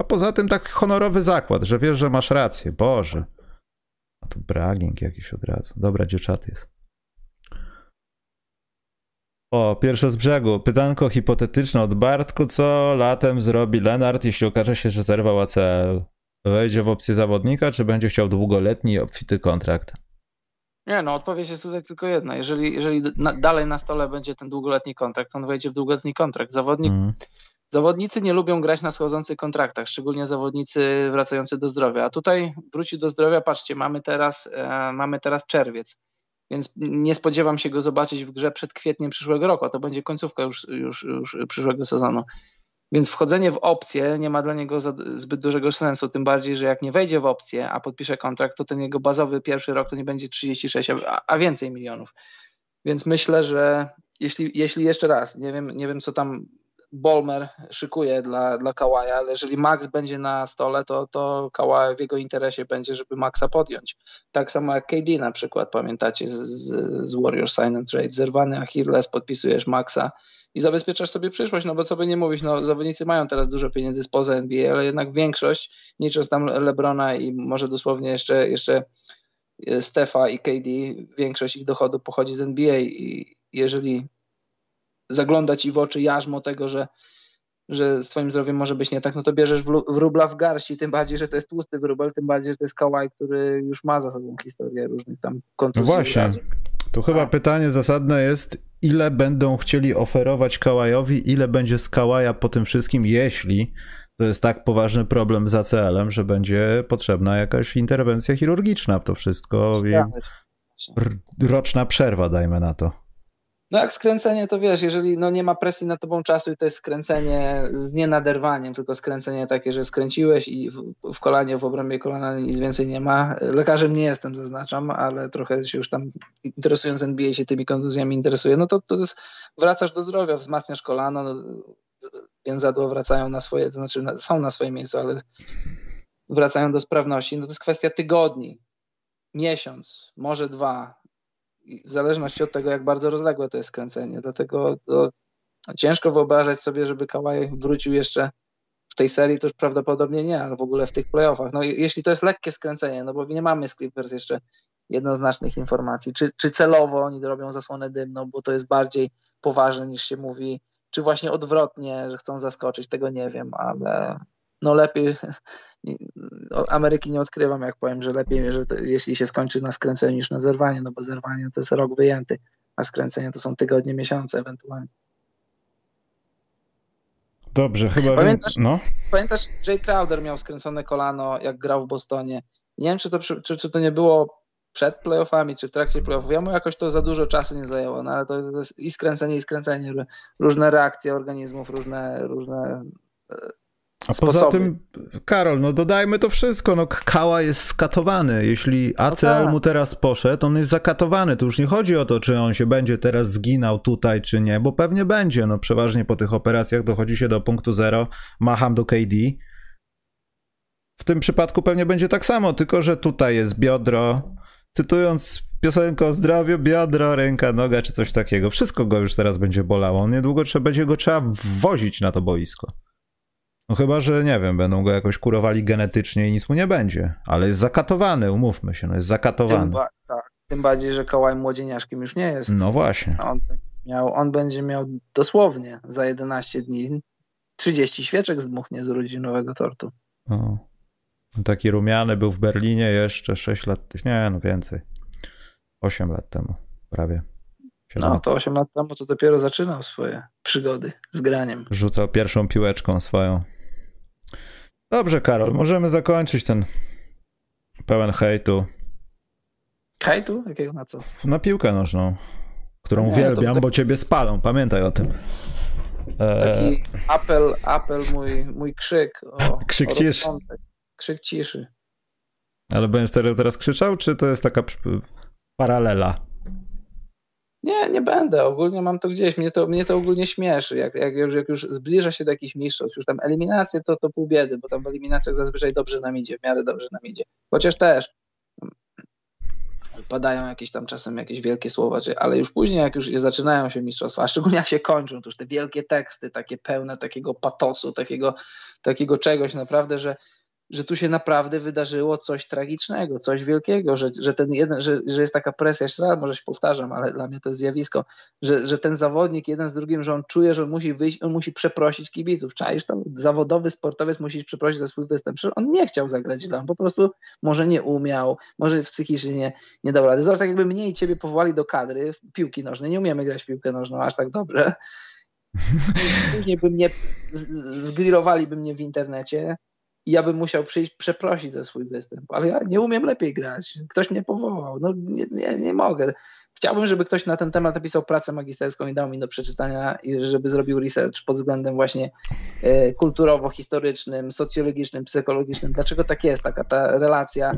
A poza tym tak honorowy zakład, że wiesz, że masz rację. Boże. A tu bragging jakiś od razu. Dobra, dziewczat jest. O, pierwsze z brzegu. Pytanko hipotetyczne od Bartku. Co latem zrobi Lenart, jeśli okaże się, że zerwał ACL? Wejdzie w opcję zawodnika, czy będzie chciał długoletni i obfity kontrakt?
Nie, no odpowiedź jest tutaj tylko jedna. Jeżeli, jeżeli na, dalej na stole będzie ten długoletni kontrakt, on wejdzie w długoletni kontrakt. Zawodnik, mm. Zawodnicy nie lubią grać na schodzących kontraktach, szczególnie zawodnicy wracający do zdrowia. A tutaj wróci do zdrowia, patrzcie, mamy teraz, e, mamy teraz czerwiec, więc nie spodziewam się go zobaczyć w grze przed kwietniem przyszłego roku, a to będzie końcówka już, już, już przyszłego sezonu. Więc wchodzenie w opcję nie ma dla niego zbyt dużego sensu, tym bardziej, że jak nie wejdzie w opcję, a podpisze kontrakt, to ten jego bazowy pierwszy rok to nie będzie 36, a, a więcej milionów. Więc myślę, że jeśli, jeśli jeszcze raz, nie wiem, nie wiem co tam Bolmer szykuje dla, dla Kałaja, ale jeżeli Max będzie na stole, to, to Kawhi w jego interesie będzie, żeby Maxa podjąć. Tak samo jak KD na przykład, pamiętacie z, z, Warriors Sign and Trade, zerwany Achilles, podpisujesz Maxa i zabezpieczasz sobie przyszłość, no bo co by nie mówić, no zawodnicy mają teraz dużo pieniędzy spoza NBA, ale jednak większość, licząc tam Lebrona i może dosłownie jeszcze, jeszcze Stefa i KD, większość ich dochodu pochodzi z NBA i jeżeli zagląda ci w oczy jarzmo tego, że, że z twoim zdrowiem może być nie tak, no to bierzesz wróbla w garści, tym bardziej, że to jest tłusty wróbel, tym bardziej, że to jest kałaj, który już ma za sobą historię różnych tam kontuzji.
No właśnie, tu chyba A. pytanie zasadne jest, ile będą chcieli oferować Kałajowi, ile będzie z Kałaja po tym wszystkim, jeśli to jest tak poważny problem z ACL-em, że będzie potrzebna jakaś interwencja chirurgiczna w to wszystko i roczna przerwa, dajmy na to.
No jak skręcenie, to wiesz, jeżeli no nie ma presji na tobą czasu i to jest skręcenie z nienaderwaniem, tylko skręcenie takie, że skręciłeś i w, w kolanie, w obrębie kolana nic więcej nie ma. Lekarzem nie jestem, zaznaczam, ale trochę się już tam interesując NBA się tymi kontuzjami interesuje, no to, to jest, wracasz do zdrowia, wzmacniasz kolano, no, więzadła wracają na swoje, to znaczy są na swoje miejscu, ale wracają do sprawności. No to jest kwestia tygodni, miesiąc, może dwa, w zależności od tego, jak bardzo rozległe to jest skręcenie. Dlatego to ciężko wyobrażać sobie, żeby Kawaj wrócił jeszcze w tej serii, to już prawdopodobnie nie, ale w ogóle w tych playoffach. No jeśli to jest lekkie skręcenie, no bo nie mamy z Clippers jeszcze jednoznacznych informacji, czy, czy celowo oni robią zasłonę dymną, bo to jest bardziej poważne niż się mówi, czy właśnie odwrotnie, że chcą zaskoczyć, tego nie wiem, ale no lepiej, Ameryki nie odkrywam, jak powiem, że lepiej, że to, jeśli się skończy na skręceniu niż na zerwanie, no bo zerwanie to jest rok wyjęty, a skręcenie to są tygodnie, miesiące ewentualnie.
Dobrze, chyba
pamiętasz,
wiem. No?
Pamiętasz, Jay Crowder miał skręcone kolano, jak grał w Bostonie. Nie wiem, czy to, czy, czy to nie było przed playoffami, czy w trakcie playoffów. Ja mu jakoś to za dużo czasu nie zajęło, no ale to, to jest i skręcenie, i skręcenie, różne reakcje organizmów, różne, różne e, a
sposoby. poza tym, Karol, no dodajmy to wszystko, no Kała jest skatowany. Jeśli ACL no tak. mu teraz poszedł, on jest zakatowany. Tu już nie chodzi o to, czy on się będzie teraz zginał tutaj, czy nie, bo pewnie będzie. No przeważnie po tych operacjach dochodzi się do punktu zero, macham do KD. W tym przypadku pewnie będzie tak samo, tylko że tutaj jest biodro. Cytując piosenkę o zdrowiu, biodro, ręka, noga czy coś takiego. Wszystko go już teraz będzie bolało. Niedługo trzeba, będzie go trzeba wozić na to boisko. No chyba, że nie wiem, będą go jakoś kurowali genetycznie i nic mu nie będzie. Ale jest zakatowany, umówmy się, no jest zakatowany.
Tym, ba- tak, tym bardziej, że Kałaj młodzieniaszkiem już nie jest.
No właśnie.
On będzie miał, on będzie miał dosłownie za 11 dni 30 świeczek zdmuchnie z urodzinowego tortu.
O. Taki rumiany był w Berlinie jeszcze 6 lat, nie no więcej. 8 lat temu prawie.
No to 8 lat temu to dopiero zaczynał swoje przygody z graniem.
Rzucał pierwszą piłeczką swoją. Dobrze, Karol, możemy zakończyć ten pełen hejtu.
Hejtu? Jakiego na co?
Na piłkę nożną, którą Nie, uwielbiam, tak... bo ciebie spalą, pamiętaj o tym.
E, Taki apel, apel mój, mój krzyk. O,
krzyk o ciszy.
Krzyk ciszy.
Ale będziesz teraz krzyczał, czy to jest taka paralela?
Nie, nie będę. Ogólnie mam to gdzieś. Mnie to, mnie to ogólnie śmieszy. Jak, jak, już, jak już zbliża się do jakichś mistrzostw, już tam eliminacje, to, to pół biedy, bo tam w eliminacjach zazwyczaj dobrze nam idzie, w miarę dobrze nam idzie. Chociaż też padają jakieś tam czasem jakieś wielkie słowa, ale już później, jak już zaczynają się mistrzostwa, a szczególnie jak się kończą, to już te wielkie teksty, takie pełne takiego patosu, takiego, takiego czegoś naprawdę, że że tu się naprawdę wydarzyło coś tragicznego, coś wielkiego, że, że, ten jeden, że, że jest taka presja, jeszcze raz może się powtarzam, ale dla mnie to jest zjawisko, że, że ten zawodnik jeden z drugim, że on czuje, że on musi wyjść, on musi przeprosić kibiców. Czaisz to? Zawodowy sportowiec musi przeprosić za swój występ. Przecież on nie chciał zagrać źle, on po prostu może nie umiał, może psychicznie nie, nie dał rady. Zobacz, tak jakby mnie i ciebie powołali do kadry w piłki nożnej, nie umiemy grać w piłkę nożną aż tak dobrze. Później by mnie zgrillowaliby mnie w internecie, i ja bym musiał przyjść przeprosić za swój występ, ale ja nie umiem lepiej grać. Ktoś mnie powołał. No nie, nie, nie mogę. Chciałbym, żeby ktoś na ten temat napisał pracę magisterską i dał mi do przeczytania, i żeby zrobił research pod względem właśnie e, kulturowo-historycznym, socjologicznym, psychologicznym. Dlaczego tak jest, taka ta relacja e,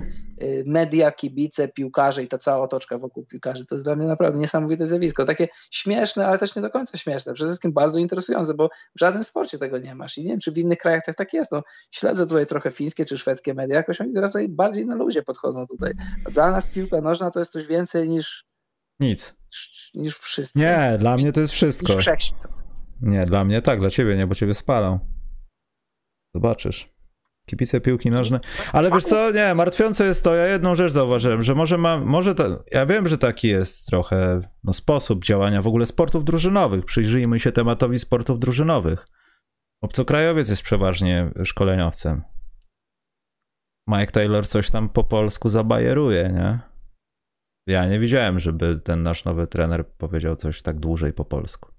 media, kibice, piłkarze i ta cała otoczka wokół piłkarzy. To jest dla mnie naprawdę niesamowite zjawisko. Takie śmieszne, ale też nie do końca śmieszne. Przede wszystkim bardzo interesujące, bo w żadnym sporcie tego nie masz. I nie wiem, czy w innych krajach tak, tak jest. No, śledzę tutaj trochę fińskie czy szwedzkie media, jakoś oni raczej bardziej na ludzie podchodzą tutaj. Dla nas piłka nożna to jest coś więcej niż
nic.
Niż wszystko.
Nie, dla mnie to jest wszystko.
Niż wszechświat.
Nie, dla mnie tak, dla ciebie nie, bo ciebie spalą. Zobaczysz. Kipice piłki nożne. Ale wiesz co, nie, martwiące jest to, ja jedną rzecz zauważyłem, że może mam, może to, ja wiem, że taki jest trochę no, sposób działania w ogóle sportów drużynowych. Przyjrzyjmy się tematowi sportów drużynowych. Obcokrajowiec jest przeważnie szkoleniowcem. Mike Taylor coś tam po polsku zabajeruje, nie? Ja nie widziałem, żeby ten nasz nowy trener powiedział coś tak dłużej po polsku.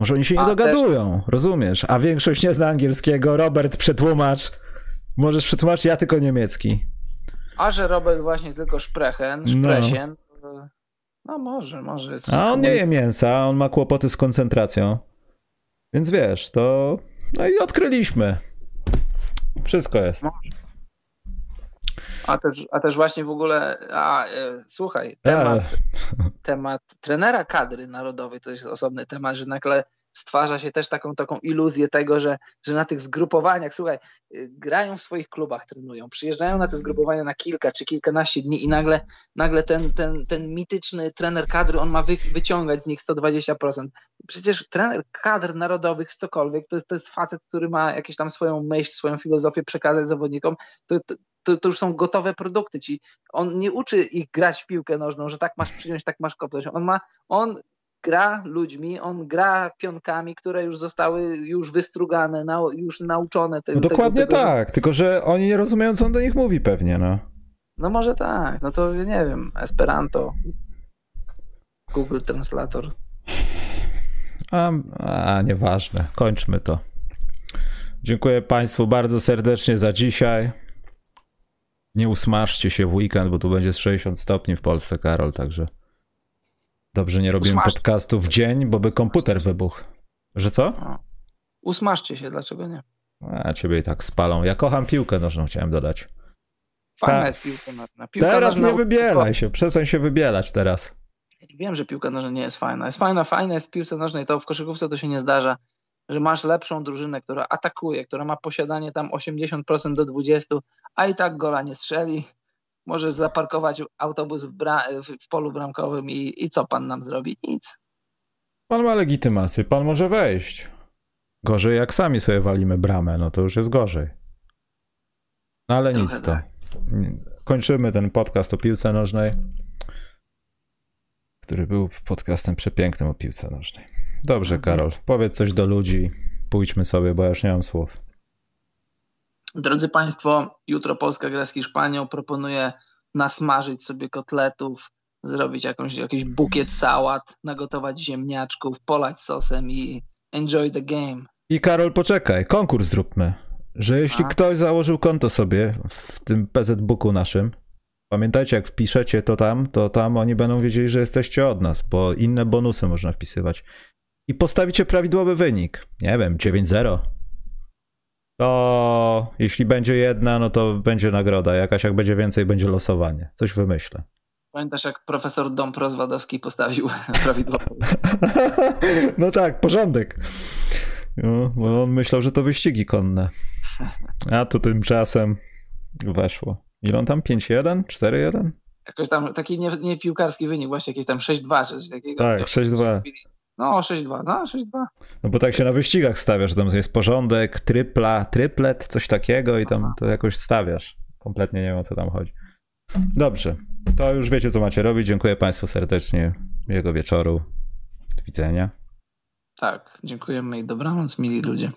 Może oni się nie A, dogadują, też... rozumiesz? A większość nie zna angielskiego. Robert, przetłumacz. Możesz przetłumaczyć, ja tylko niemiecki.
A że Robert właśnie tylko szprechen, szpresien, no. no może, może.
A on nie je mięsa, on ma kłopoty z koncentracją. Więc wiesz, to... No i odkryliśmy. Wszystko jest.
A też, a też właśnie w ogóle, a, e, słuchaj, temat, temat trenera kadry narodowej to jest osobny temat, że nagle stwarza się też taką, taką iluzję tego, że, że na tych zgrupowaniach, słuchaj, y, grają w swoich klubach, trenują, przyjeżdżają na te zgrupowania na kilka czy kilkanaście dni i nagle, nagle ten, ten, ten mityczny trener kadry, on ma wy, wyciągać z nich 120%. Przecież trener kadr narodowych, cokolwiek, to jest, to jest facet, który ma jakąś tam swoją myśl, swoją filozofię przekazać zawodnikom, to, to, to, to, już są gotowe produkty. Ci, on nie uczy ich grać w piłkę nożną, że tak masz przyjąć, tak masz kopnąć. On ma, on gra ludźmi, on gra pionkami, które już zostały już wystrugane, na, już nauczone.
Te, no dokładnie tego, tak, tylko że oni nie rozumieją, co on do nich mówi pewnie, no.
No może tak, no to nie wiem, Esperanto, Google Translator.
A, a nieważne, kończmy to. Dziękuję Państwu bardzo serdecznie za dzisiaj. Nie usmażcie się w weekend, bo tu będzie z 60 stopni w Polsce, Karol, także dobrze nie robimy Usmaż... podcastu w dzień, bo by komputer wybuchł. Że co?
Usmażcie się, dlaczego nie?
A ciebie i tak spalą. Ja kocham piłkę nożną, chciałem dodać.
Fajna Ta... jest piłka nożna. Piłka
teraz nożna... nie wybielaj się, przestań się wybielać teraz.
Wiem, że piłka nożna nie jest fajna. Jest fajna, fajna jest w piłce nożnej, to w koszykówce to się nie zdarza że masz lepszą drużynę, która atakuje, która ma posiadanie tam 80% do 20%, a i tak gola nie strzeli. Możesz zaparkować autobus w, w polu bramkowym i, i co pan nam zrobi? Nic.
Pan ma legitymację, pan może wejść. Gorzej jak sami sobie walimy bramę, no to już jest gorzej. No ale Trochę nic to. Tak. Kończymy ten podcast o piłce nożnej, który był podcastem przepięknym o piłce nożnej. Dobrze, mhm. Karol. Powiedz coś do ludzi. Pójdźmy sobie, bo ja już nie mam słów.
Drodzy Państwo, jutro Polska gra z Hiszpanią. Proponuję nasmażyć sobie kotletów, zrobić jakąś, jakiś bukiet sałat, nagotować ziemniaczków, polać sosem i enjoy the game.
I Karol, poczekaj, konkurs zróbmy. Że jeśli A? ktoś założył konto sobie w tym PZ Booku naszym, pamiętajcie, jak wpiszecie to tam, to tam oni będą wiedzieli, że jesteście od nas, bo inne bonusy można wpisywać i postawicie prawidłowy wynik, nie wiem, 9-0, to jeśli będzie jedna, no to będzie nagroda jakaś, jak będzie więcej, będzie losowanie. Coś wymyślę.
Pamiętasz, jak profesor Dom Rozwadowski postawił prawidłowy
No tak, porządek. No, bo on myślał, że to wyścigi konne. A tu tymczasem weszło. Ile on tam? 5-1? 4-1?
Jakoś tam taki nie, nie piłkarski wynik, właśnie jakieś tam 6-2 czy coś takiego.
Tak, 6-2.
No, 6-2, no 6-2.
No bo tak się na wyścigach stawiasz, że tam jest porządek, trypla, tryplet, coś takiego i tam Aha. to jakoś stawiasz. Kompletnie nie wiem o co tam chodzi. Dobrze, to już wiecie co macie robić. Dziękuję Państwu serdecznie. Miłego wieczoru. Do widzenia.
Tak, dziękujemy i dobranoc, mili ludzie.